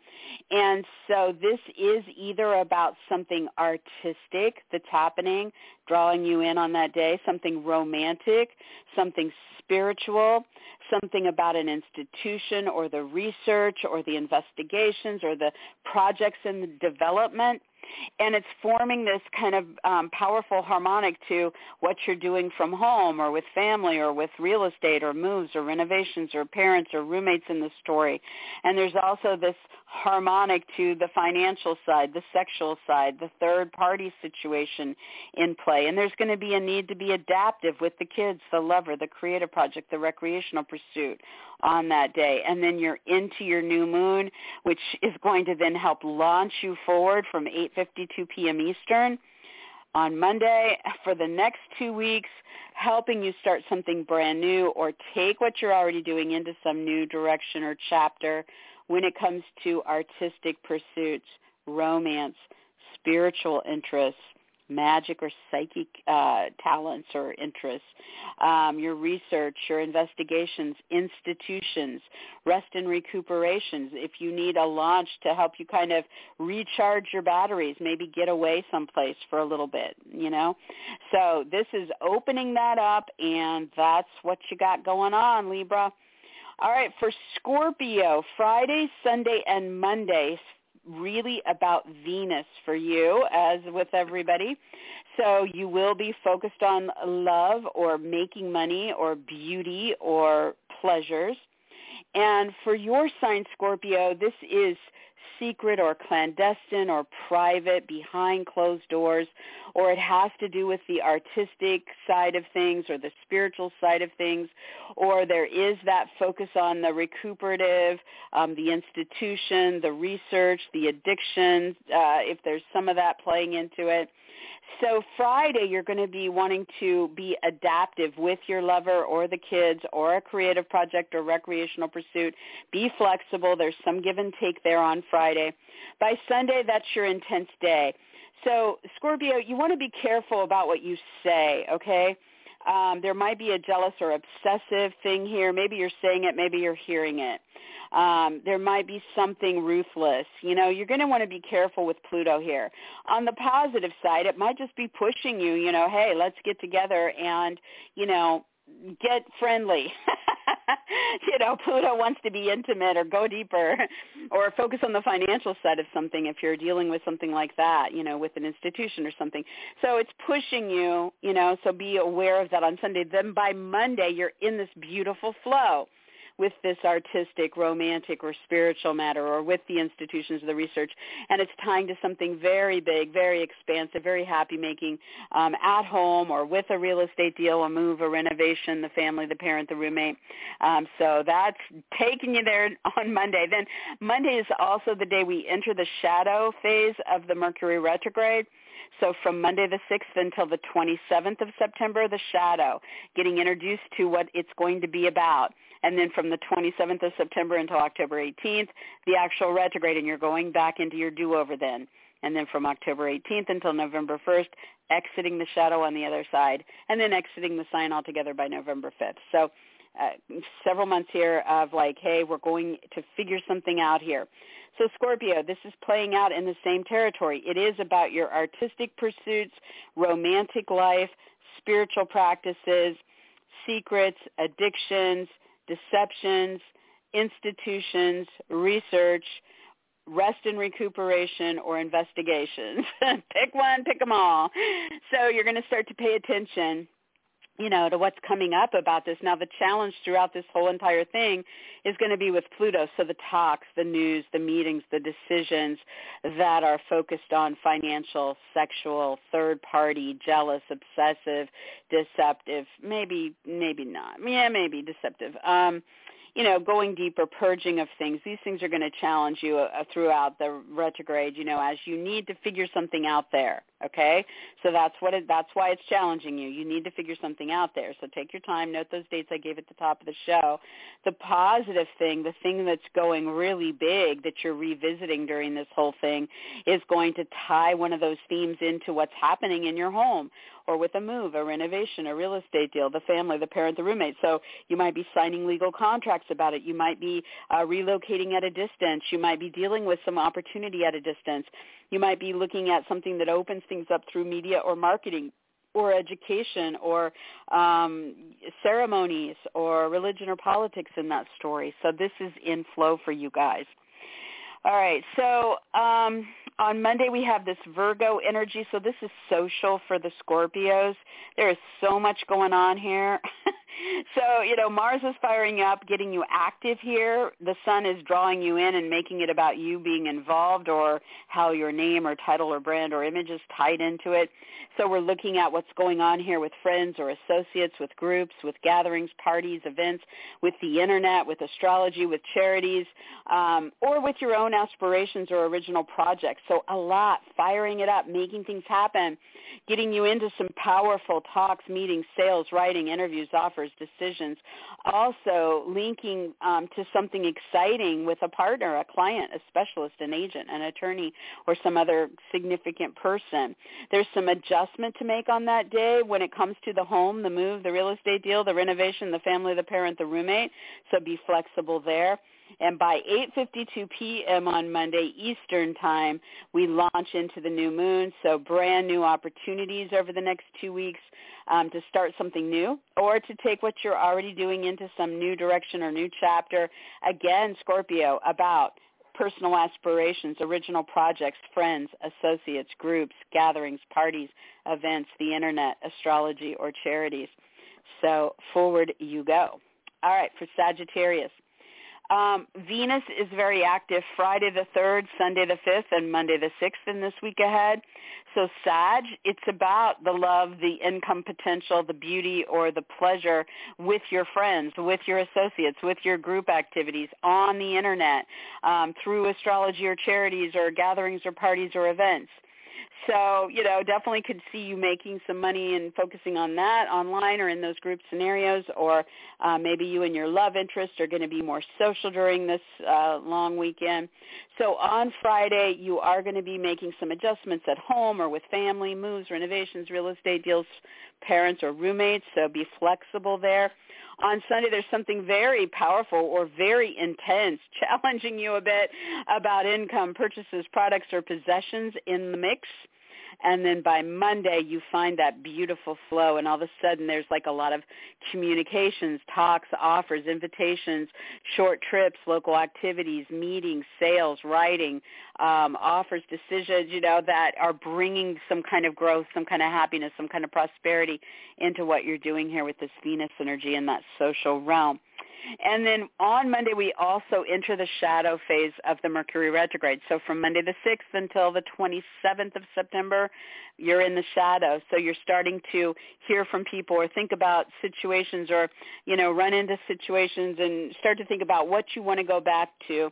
And so this is either about something artistic that's happening, drawing you in on that day, something romantic, something spiritual, something about an institution or the research or the investigations or the projects in the development and it's forming this kind of um, powerful harmonic to what you're doing from home or with family or with real estate or moves or renovations or parents or roommates in the story. And there's also this harmonic to the financial side, the sexual side, the third party situation in play. And there's going to be a need to be adaptive with the kids, the lover, the creative project, the recreational pursuit on that day. And then you're into your new moon, which is going to then help launch you forward from 8.52 p.m. Eastern on Monday for the next two weeks, helping you start something brand new or take what you're already doing into some new direction or chapter when it comes to artistic pursuits, romance, spiritual interests, magic or psychic uh, talents or interests, um, your research, your investigations, institutions, rest and recuperations. If you need a launch to help you kind of recharge your batteries, maybe get away someplace for a little bit, you know. So this is opening that up, and that's what you got going on, Libra. All right, for Scorpio, Friday, Sunday, and Monday, really about Venus for you, as with everybody. So you will be focused on love or making money or beauty or pleasures. And for your sign, Scorpio, this is secret or clandestine or private behind closed doors or it has to do with the artistic side of things or the spiritual side of things or there is that focus on the recuperative, um, the institution, the research, the addiction, uh, if there's some of that playing into it. So Friday, you're going to be wanting to be adaptive with your lover or the kids or a creative project or recreational pursuit. Be flexible. There's some give and take there on Friday. By Sunday, that's your intense day. So Scorpio, you want to be careful about what you say, okay? Um, there might be a jealous or obsessive thing here. Maybe you're saying it, maybe you're hearing it. Um, there might be something ruthless. You know, you're going to want to be careful with Pluto here. On the positive side, it might just be pushing you, you know, hey, let's get together and, you know, get friendly. you know, Pluto wants to be intimate or go deeper or focus on the financial side of something if you're dealing with something like that, you know, with an institution or something. So it's pushing you, you know, so be aware of that on Sunday. Then by Monday, you're in this beautiful flow with this artistic, romantic, or spiritual matter, or with the institutions of the research, and it's tying to something very big, very expansive, very happy-making um, at home or with a real estate deal, a move, a renovation, the family, the parent, the roommate. Um, so that's taking you there on Monday. Then Monday is also the day we enter the shadow phase of the Mercury retrograde. So from Monday the 6th until the 27th of September, the shadow, getting introduced to what it's going to be about and then from the 27th of September until October 18th, the actual retrograde, and you're going back into your do-over then. And then from October 18th until November 1st, exiting the shadow on the other side, and then exiting the sign altogether by November 5th. So uh, several months here of like, hey, we're going to figure something out here. So Scorpio, this is playing out in the same territory. It is about your artistic pursuits, romantic life, spiritual practices, secrets, addictions, deceptions, institutions, research, rest and recuperation, or investigations. pick one, pick them all. So you're going to start to pay attention you know, to what's coming up about this. Now the challenge throughout this whole entire thing is going to be with Pluto. So the talks, the news, the meetings, the decisions that are focused on financial, sexual, third party, jealous, obsessive, deceptive, maybe, maybe not. Yeah, maybe deceptive. Um, you know, going deeper, purging of things. These things are going to challenge you uh, throughout the retrograde, you know, as you need to figure something out there. Okay, so that's what it, that's why it's challenging you. You need to figure something out there. So take your time. Note those dates I gave at the top of the show. The positive thing, the thing that's going really big that you're revisiting during this whole thing, is going to tie one of those themes into what's happening in your home or with a move, a renovation, a real estate deal, the family, the parent, the roommate. So you might be signing legal contracts about it. You might be uh, relocating at a distance. You might be dealing with some opportunity at a distance. You might be looking at something that opens things up through media or marketing or education or um, ceremonies or religion or politics in that story. So this is in flow for you guys. All right. So um, on Monday we have this Virgo energy. So this is social for the Scorpios. There is so much going on here. so, you know, Mars is firing up, getting you active here. The sun is drawing you in and making it about you being involved or how your name or title or brand or image is tied into it. So we're looking at what's going on here with friends or associates, with groups, with gatherings, parties, events, with the internet, with astrology, with charities, um, or with your own aspirations or original projects. So a lot, firing it up, making things happen, getting you into some powerful talks, meetings, sales, writing, interviews, offers, offers, decisions. Also linking um, to something exciting with a partner, a client, a specialist, an agent, an attorney, or some other significant person. There's some adjustment to make on that day when it comes to the home, the move, the real estate deal, the renovation, the family, the parent, the roommate. So be flexible there. And by 8.52 p.m. on Monday Eastern Time, we launch into the new moon. So brand new opportunities over the next two weeks um, to start something new or to take what you're already doing into some new direction or new chapter. Again, Scorpio, about personal aspirations, original projects, friends, associates, groups, gatherings, parties, events, the internet, astrology, or charities. So forward you go. All right, for Sagittarius. Um, Venus is very active Friday the 3rd, Sunday the 5th, and Monday the 6th in this week ahead. So Sag, it's about the love, the income potential, the beauty or the pleasure with your friends, with your associates, with your group activities on the internet, um, through astrology or charities or gatherings or parties or events. So, you know, definitely could see you making some money and focusing on that online or in those group scenarios, or uh, maybe you and your love interest are going to be more social during this uh, long weekend. So on Friday, you are going to be making some adjustments at home or with family, moves, renovations, real estate deals, parents or roommates, so be flexible there on Sunday there's something very powerful or very intense challenging you a bit about income, purchases, products, or possessions in the mix and then by Monday you find that beautiful flow and all of a sudden there's like a lot of communications, talks, offers, invitations, short trips, local activities, meetings, sales, writing, um, offers, decisions, you know, that are bringing some kind of growth, some kind of happiness, some kind of prosperity into what you're doing here with this Venus energy in that social realm. And then on Monday, we also enter the shadow phase of the Mercury retrograde. So from Monday the 6th until the 27th of September, you're in the shadow. So you're starting to hear from people or think about situations or, you know, run into situations and start to think about what you want to go back to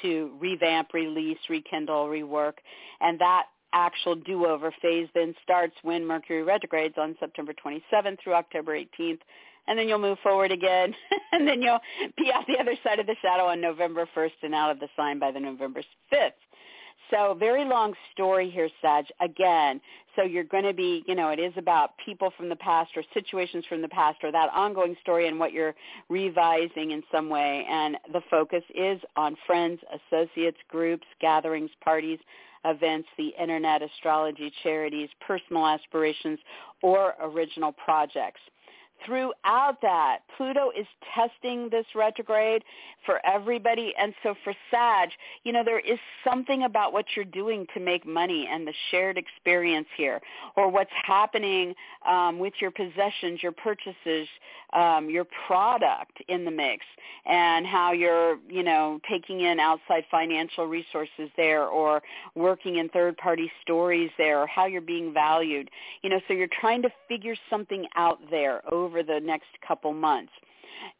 to revamp, release, rekindle, rework. And that actual do-over phase then starts when Mercury retrogrades on September 27th through October 18th and then you'll move forward again, and then you'll be out the other side of the shadow on November 1st and out of the sign by the November 5th. So very long story here, Sag. Again, so you're going to be, you know, it is about people from the past or situations from the past or that ongoing story and what you're revising in some way. And the focus is on friends, associates, groups, gatherings, parties, events, the internet, astrology, charities, personal aspirations, or original projects throughout that, Pluto is testing this retrograde for everybody. And so for Sag, you know, there is something about what you're doing to make money and the shared experience here or what's happening um, with your possessions, your purchases, um, your product in the mix and how you're, you know, taking in outside financial resources there or working in third-party stories there or how you're being valued. You know, so you're trying to figure something out there over the next couple months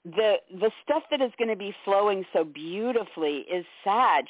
the the stuff that is going to be flowing so beautifully is Sag.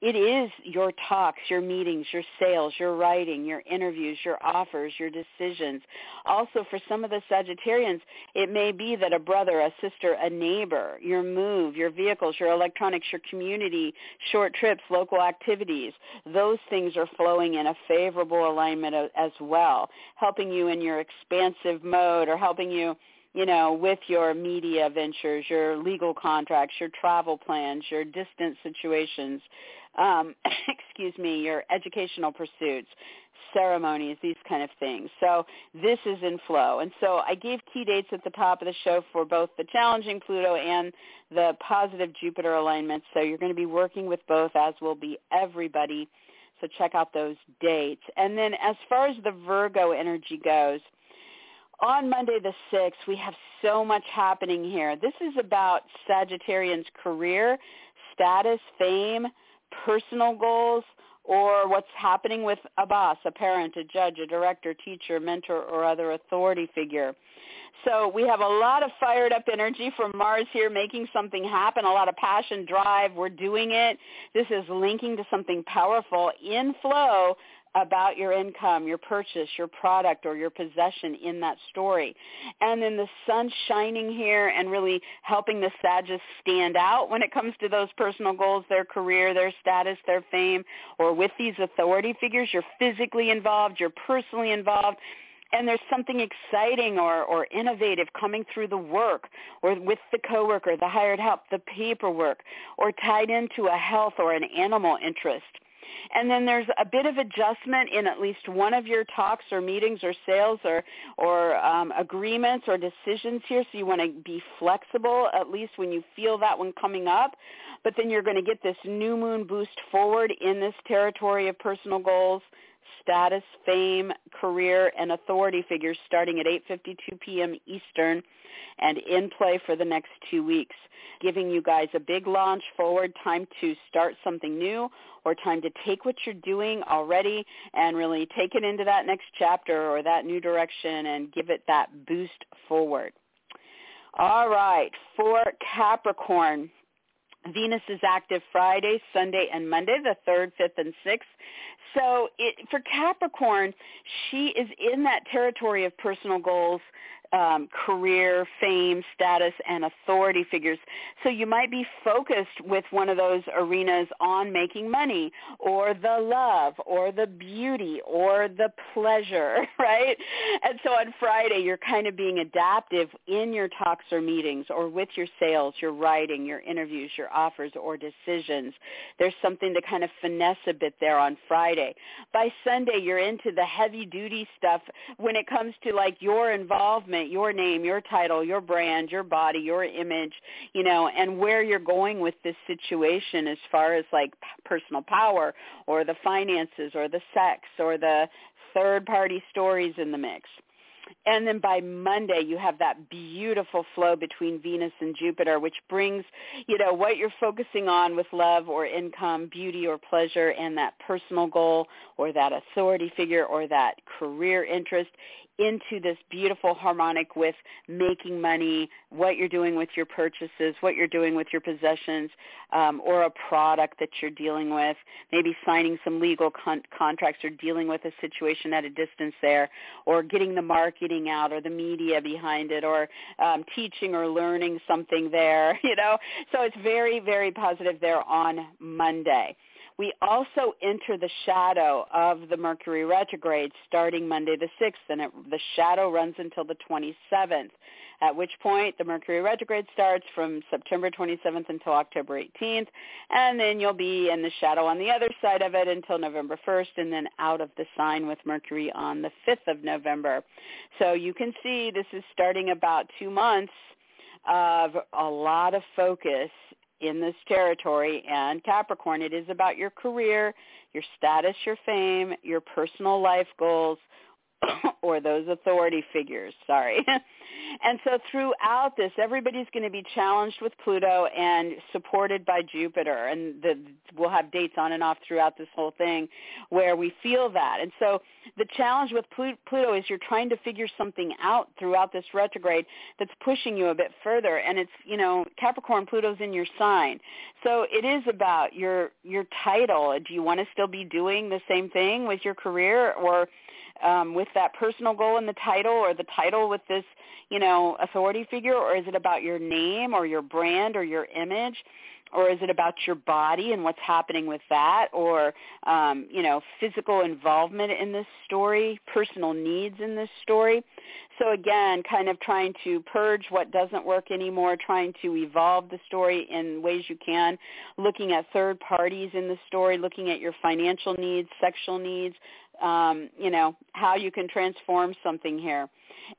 It is your talks, your meetings, your sales, your writing, your interviews, your offers, your decisions. Also for some of the Sagittarians, it may be that a brother, a sister, a neighbor, your move, your vehicles, your electronics, your community, short trips, local activities, those things are flowing in a favorable alignment as well, helping you in your expansive mode or helping you you know, with your media ventures, your legal contracts, your travel plans, your distance situations, um, excuse me, your educational pursuits, ceremonies, these kind of things. So this is in flow. And so I gave key dates at the top of the show for both the challenging Pluto and the positive Jupiter alignments. So you're going to be working with both, as will be everybody. So check out those dates. And then as far as the Virgo energy goes, on Monday the 6th, we have so much happening here. This is about Sagittarian's career, status, fame, personal goals, or what's happening with a boss, a parent, a judge, a director, teacher, mentor, or other authority figure. So we have a lot of fired up energy from Mars here making something happen, a lot of passion, drive. We're doing it. This is linking to something powerful in flow about your income, your purchase, your product, or your possession in that story. And then the sun shining here and really helping the Sagittarius stand out when it comes to those personal goals, their career, their status, their fame, or with these authority figures, you're physically involved, you're personally involved, and there's something exciting or, or innovative coming through the work or with the coworker, the hired help, the paperwork, or tied into a health or an animal interest. And then there's a bit of adjustment in at least one of your talks or meetings or sales or, or um, agreements or decisions here. So you want to be flexible at least when you feel that one coming up. But then you're going to get this new moon boost forward in this territory of personal goals status, fame, career, and authority figures starting at 8.52 p.m. Eastern and in play for the next two weeks, giving you guys a big launch forward, time to start something new or time to take what you're doing already and really take it into that next chapter or that new direction and give it that boost forward. All right, for Capricorn, Venus is active Friday, Sunday, and Monday, the 3rd, 5th, and 6th. So it, for Capricorn, she is in that territory of personal goals um, career, fame, status, and authority figures. So you might be focused with one of those arenas on making money or the love or the beauty or the pleasure, right? And so on Friday, you're kind of being adaptive in your talks or meetings or with your sales, your writing, your interviews, your offers or decisions. There's something to kind of finesse a bit there on Friday. By Sunday, you're into the heavy duty stuff when it comes to like your involvement your name, your title, your brand, your body, your image, you know, and where you're going with this situation as far as like personal power or the finances or the sex or the third party stories in the mix. And then by Monday, you have that beautiful flow between Venus and Jupiter, which brings, you know, what you're focusing on with love or income, beauty or pleasure, and that personal goal or that authority figure or that career interest into this beautiful harmonic with making money, what you're doing with your purchases, what you're doing with your possessions, um, or a product that you're dealing with, maybe signing some legal con- contracts or dealing with a situation at a distance there, or getting the marketing out or the media behind it, or um, teaching or learning something there, you know. So it's very, very positive there on Monday. We also enter the shadow of the Mercury retrograde starting Monday the 6th, and it, the shadow runs until the 27th, at which point the Mercury retrograde starts from September 27th until October 18th, and then you'll be in the shadow on the other side of it until November 1st, and then out of the sign with Mercury on the 5th of November. So you can see this is starting about two months of a lot of focus in this territory. And Capricorn, it is about your career, your status, your fame, your personal life goals, or those authority figures, sorry. and so throughout this, everybody's going to be challenged with Pluto and supported by Jupiter. And the, we'll have dates on and off throughout this whole thing where we feel that. And so the challenge with Pluto is you're trying to figure something out throughout this retrograde that's pushing you a bit further. And it's, you know, Capricorn, Pluto's in your sign. So it is about your, your title. Do you want to still be doing the same thing with your career or um, with that personal goal in the title or the title with this, you know, authority figure? Or is it about your name or your brand or your image? or is it about your body and what's happening with that? Or um, you know physical involvement in this story personal needs in this story? So again kind of trying to purge what doesn't work anymore trying to evolve the story in ways you can. Looking at third parties in the story looking at your financial needs sexual needs um, you know, how you can transform something here.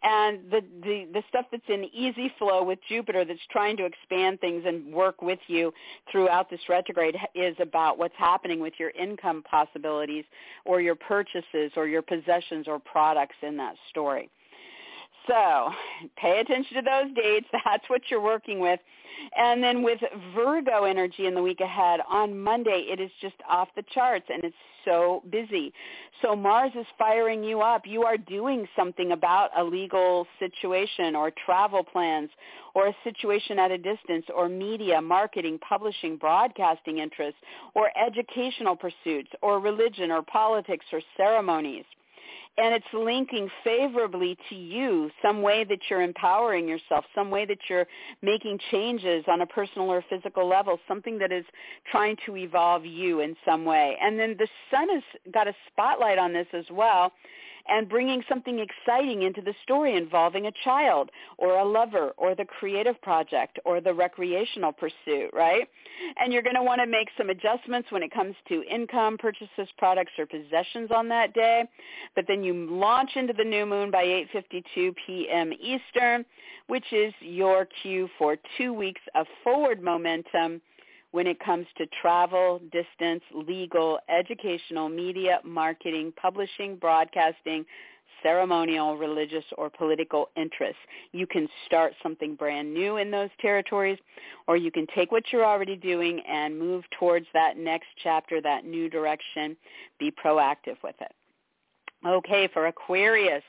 And the, the, the stuff that's in easy flow with Jupiter that's trying to expand things and work with you throughout this retrograde is about what's happening with your income possibilities or your purchases or your possessions or products in that story. So pay attention to those dates. That's what you're working with. And then with Virgo energy in the week ahead, on Monday it is just off the charts and it's so busy. So Mars is firing you up. You are doing something about a legal situation or travel plans or a situation at a distance or media, marketing, publishing, broadcasting interests or educational pursuits or religion or politics or ceremonies and it's linking favorably to you, some way that you're empowering yourself, some way that you're making changes on a personal or physical level, something that is trying to evolve you in some way. And then the sun has got a spotlight on this as well and bringing something exciting into the story involving a child or a lover or the creative project or the recreational pursuit, right? And you're going to want to make some adjustments when it comes to income, purchases, products, or possessions on that day. But then you launch into the new moon by 8.52 p.m. Eastern, which is your cue for two weeks of forward momentum when it comes to travel, distance, legal, educational, media, marketing, publishing, broadcasting, ceremonial, religious, or political interests. You can start something brand new in those territories, or you can take what you're already doing and move towards that next chapter, that new direction. Be proactive with it. Okay, for Aquarius,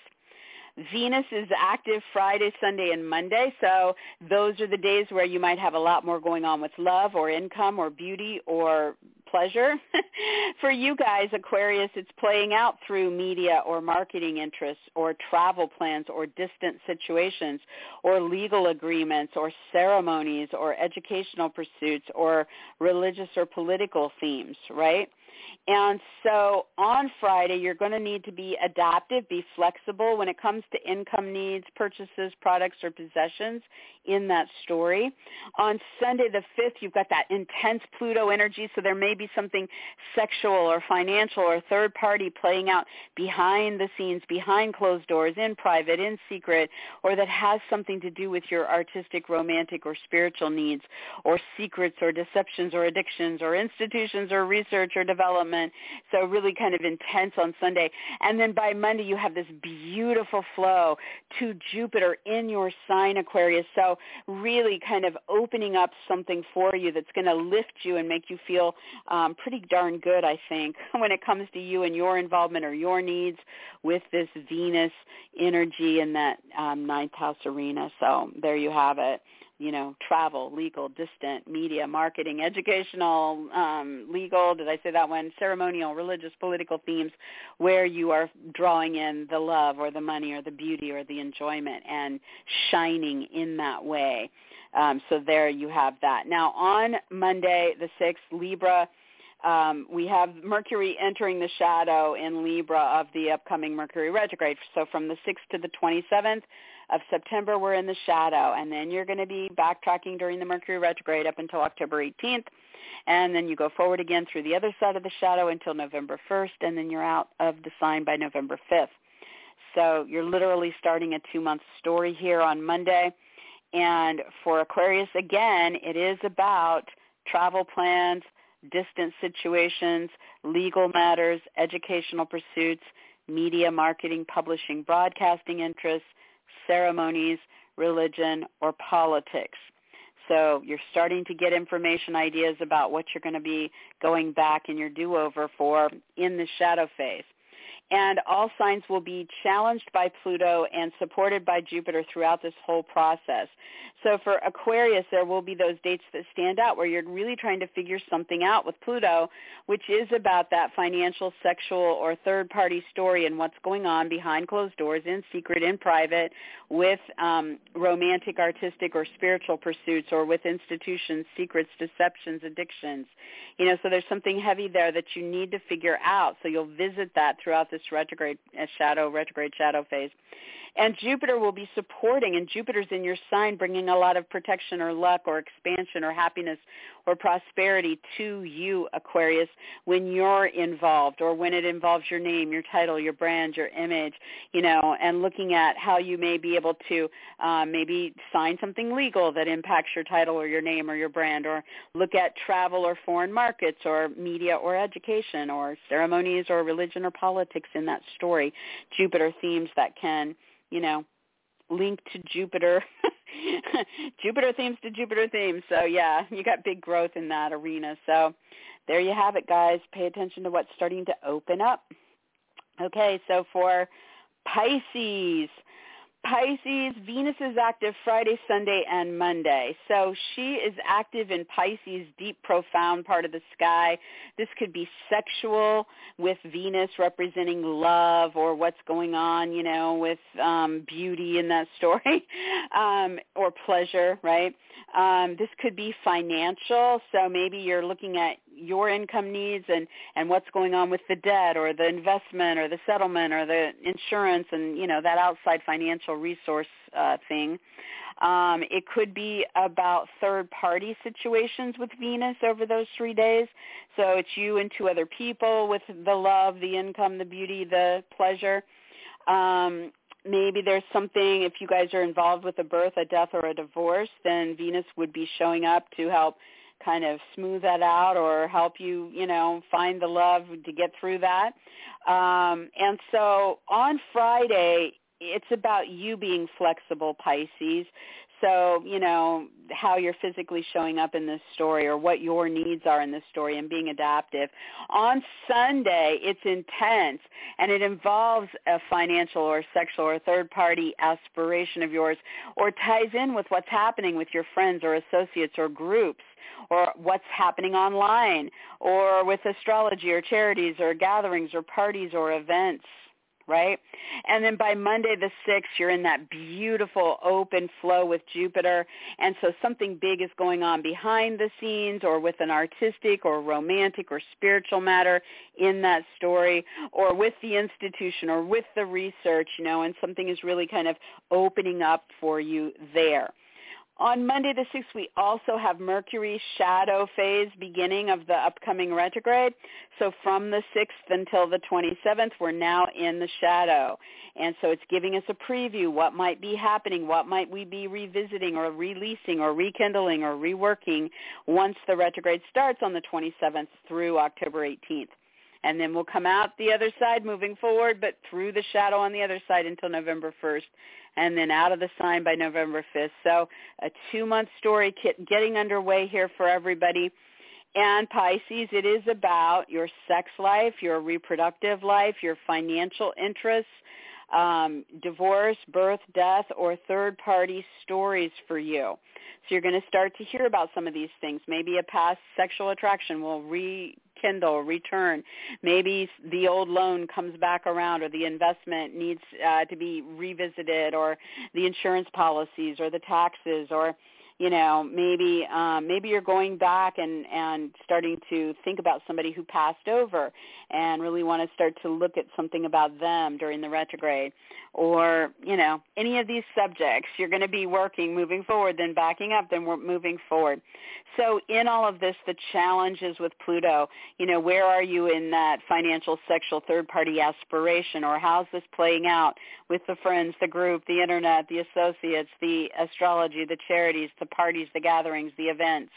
Venus is active Friday, Sunday, and Monday, so those are the days where you might have a lot more going on with love or income or beauty or pleasure. For you guys, Aquarius, it's playing out through media or marketing interests or travel plans or distant situations or legal agreements or ceremonies or educational pursuits or religious or political themes, right? And so on Friday, you're going to need to be adaptive, be flexible when it comes to income needs, purchases, products, or possessions in that story. On Sunday the 5th, you've got that intense Pluto energy, so there may be something sexual or financial or third party playing out behind the scenes, behind closed doors, in private, in secret, or that has something to do with your artistic, romantic, or spiritual needs, or secrets, or deceptions, or addictions, or institutions, or research, or development. So really kind of intense on Sunday. And then by Monday, you have this beautiful flow to Jupiter in your sign, Aquarius. So really kind of opening up something for you that's going to lift you and make you feel um, pretty darn good, I think, when it comes to you and your involvement or your needs with this Venus energy in that um, ninth house arena. So there you have it you know, travel, legal, distant, media, marketing, educational, um, legal, did I say that one, ceremonial, religious, political themes where you are drawing in the love or the money or the beauty or the enjoyment and shining in that way. Um, so there you have that. Now on Monday, the 6th, Libra, um, we have Mercury entering the shadow in Libra of the upcoming Mercury retrograde. So from the 6th to the 27th, of September, we're in the shadow, and then you're going to be backtracking during the Mercury retrograde up until October 18th, and then you go forward again through the other side of the shadow until November 1st, and then you're out of the sign by November 5th. So you're literally starting a two-month story here on Monday. And for Aquarius, again, it is about travel plans, distant situations, legal matters, educational pursuits, media marketing, publishing, broadcasting interests, ceremonies, religion, or politics. So you're starting to get information ideas about what you're going to be going back in your do-over for in the shadow phase and all signs will be challenged by Pluto and supported by Jupiter throughout this whole process. So for Aquarius, there will be those dates that stand out where you're really trying to figure something out with Pluto, which is about that financial, sexual, or third-party story and what's going on behind closed doors, in secret, in private, with um, romantic, artistic, or spiritual pursuits, or with institutions, secrets, deceptions, addictions. You know, so there's something heavy there that you need to figure out. So you'll visit that throughout this retrograde uh, shadow, retrograde shadow phase. And Jupiter will be supporting, and Jupiter's in your sign bringing a lot of protection or luck or expansion or happiness or prosperity to you, Aquarius, when you're involved or when it involves your name, your title, your brand, your image, you know, and looking at how you may be able to um, maybe sign something legal that impacts your title or your name or your brand or look at travel or foreign markets or media or education or ceremonies or religion or politics in that story. Jupiter themes that can you know, link to Jupiter. Jupiter themes to Jupiter themes. So yeah, you got big growth in that arena. So there you have it, guys. Pay attention to what's starting to open up. Okay, so for Pisces, Pisces, Venus is active Friday, Sunday, and Monday. So she is active in Pisces' deep, profound part of the sky. This could be sexual with Venus representing love or what's going on, you know, with um, beauty in that story um, or pleasure, right? Um, this could be financial. So maybe you're looking at your income needs and and what's going on with the debt or the investment or the settlement or the insurance and you know that outside financial resource uh, thing. Um, it could be about third party situations with Venus over those three days. So it's you and two other people with the love, the income, the beauty, the pleasure. Um, maybe there's something if you guys are involved with a birth, a death, or a divorce, then Venus would be showing up to help kind of smooth that out or help you, you know, find the love to get through that. Um, and so on Friday, it's about you being flexible, Pisces. So, you know, how you're physically showing up in this story or what your needs are in this story and being adaptive. On Sunday, it's intense and it involves a financial or sexual or third-party aspiration of yours or ties in with what's happening with your friends or associates or groups or what's happening online or with astrology or charities or gatherings or parties or events right? And then by Monday the 6th, you're in that beautiful open flow with Jupiter. And so something big is going on behind the scenes or with an artistic or romantic or spiritual matter in that story or with the institution or with the research, you know, and something is really kind of opening up for you there. On Monday the 6th, we also have Mercury's shadow phase beginning of the upcoming retrograde. So from the 6th until the 27th, we're now in the shadow. And so it's giving us a preview, what might be happening, what might we be revisiting or releasing or rekindling or reworking once the retrograde starts on the 27th through October 18th and then we'll come out the other side moving forward, but through the shadow on the other side until November 1st and then out of the sign by November 5th. So a two-month story kit getting underway here for everybody. And Pisces, it is about your sex life, your reproductive life, your financial interests, um, divorce, birth, death, or third-party stories for you. So you're going to start to hear about some of these things. Maybe a past sexual attraction will rekindle, return. Maybe the old loan comes back around or the investment needs uh, to be revisited or the insurance policies or the taxes or you know maybe um, maybe you're going back and and starting to think about somebody who passed over and really want to start to look at something about them during the retrograde. Or you know any of these subjects you're going to be working moving forward then backing up then we're moving forward. So in all of this the challenges with pluto you know where are you in that financial sexual third party aspiration? Or how's this playing out with the friends the group the internet the associates the astrology the charities the parties, the gatherings, the events.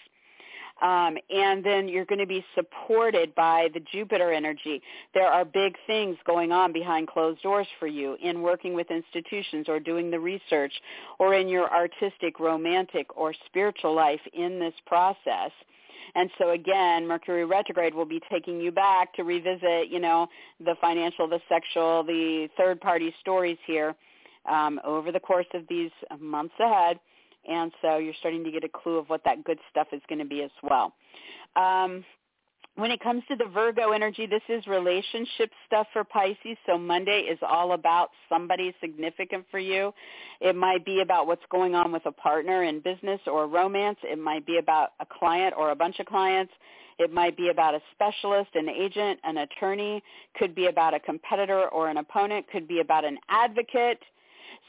Um, and then you're going to be supported by the Jupiter energy. There are big things going on behind closed doors for you in working with institutions or doing the research or in your artistic, romantic, or spiritual life in this process. And so again, Mercury retrograde will be taking you back to revisit, you know, the financial, the sexual, the third party stories here um, over the course of these months ahead and so you're starting to get a clue of what that good stuff is going to be as well. Um, when it comes to the Virgo energy, this is relationship stuff for Pisces. So Monday is all about somebody significant for you. It might be about what's going on with a partner in business or romance. It might be about a client or a bunch of clients. It might be about a specialist, an agent, an attorney. Could be about a competitor or an opponent. Could be about an advocate.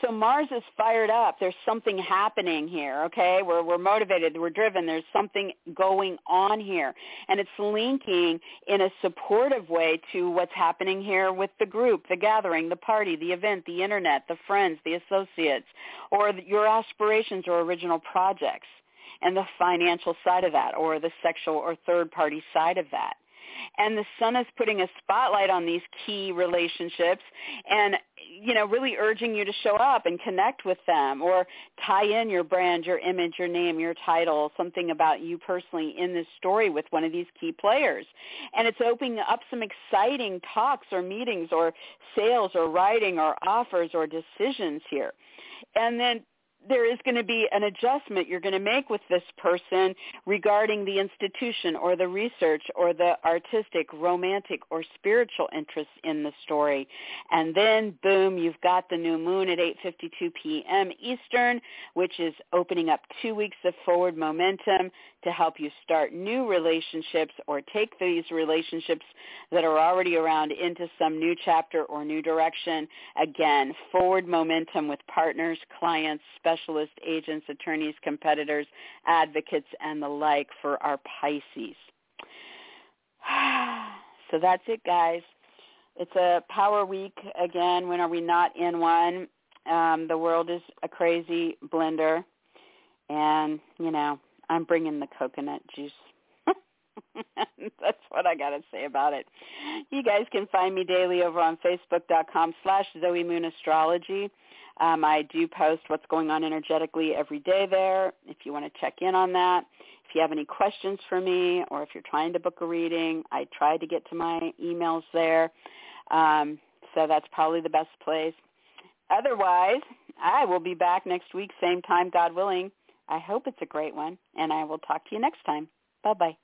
So Mars is fired up. There's something happening here, okay? We're, we're motivated. We're driven. There's something going on here. And it's linking in a supportive way to what's happening here with the group, the gathering, the party, the event, the internet, the friends, the associates, or your aspirations or original projects and the financial side of that or the sexual or third party side of that. And the sun is putting a spotlight on these key relationships and you know really urging you to show up and connect with them or tie in your brand your image your name your title something about you personally in this story with one of these key players. And it's opening up some exciting talks or meetings or sales or writing or offers or decisions here. And then there is going to be an adjustment you're going to make with this person regarding the institution or the research or the artistic, romantic, or spiritual interests in the story. And then, boom, you've got the new moon at 8.52 p.m. Eastern, which is opening up two weeks of forward momentum to help you start new relationships or take these relationships that are already around into some new chapter or new direction. Again, forward momentum with partners, clients, specialists, agents, attorneys, competitors, advocates, and the like for our Pisces. So that's it, guys. It's a power week again. When are we not in one? Um, the world is a crazy blender, and you know I'm bringing the coconut juice. That's what I got to say about it. You guys can find me daily over on Facebook.com slash Zoe Moon Astrology. Um, I do post what's going on energetically every day there if you want to check in on that. If you have any questions for me or if you're trying to book a reading, I try to get to my emails there. Um, so that's probably the best place. Otherwise, I will be back next week, same time, God willing. I hope it's a great one, and I will talk to you next time. Bye-bye.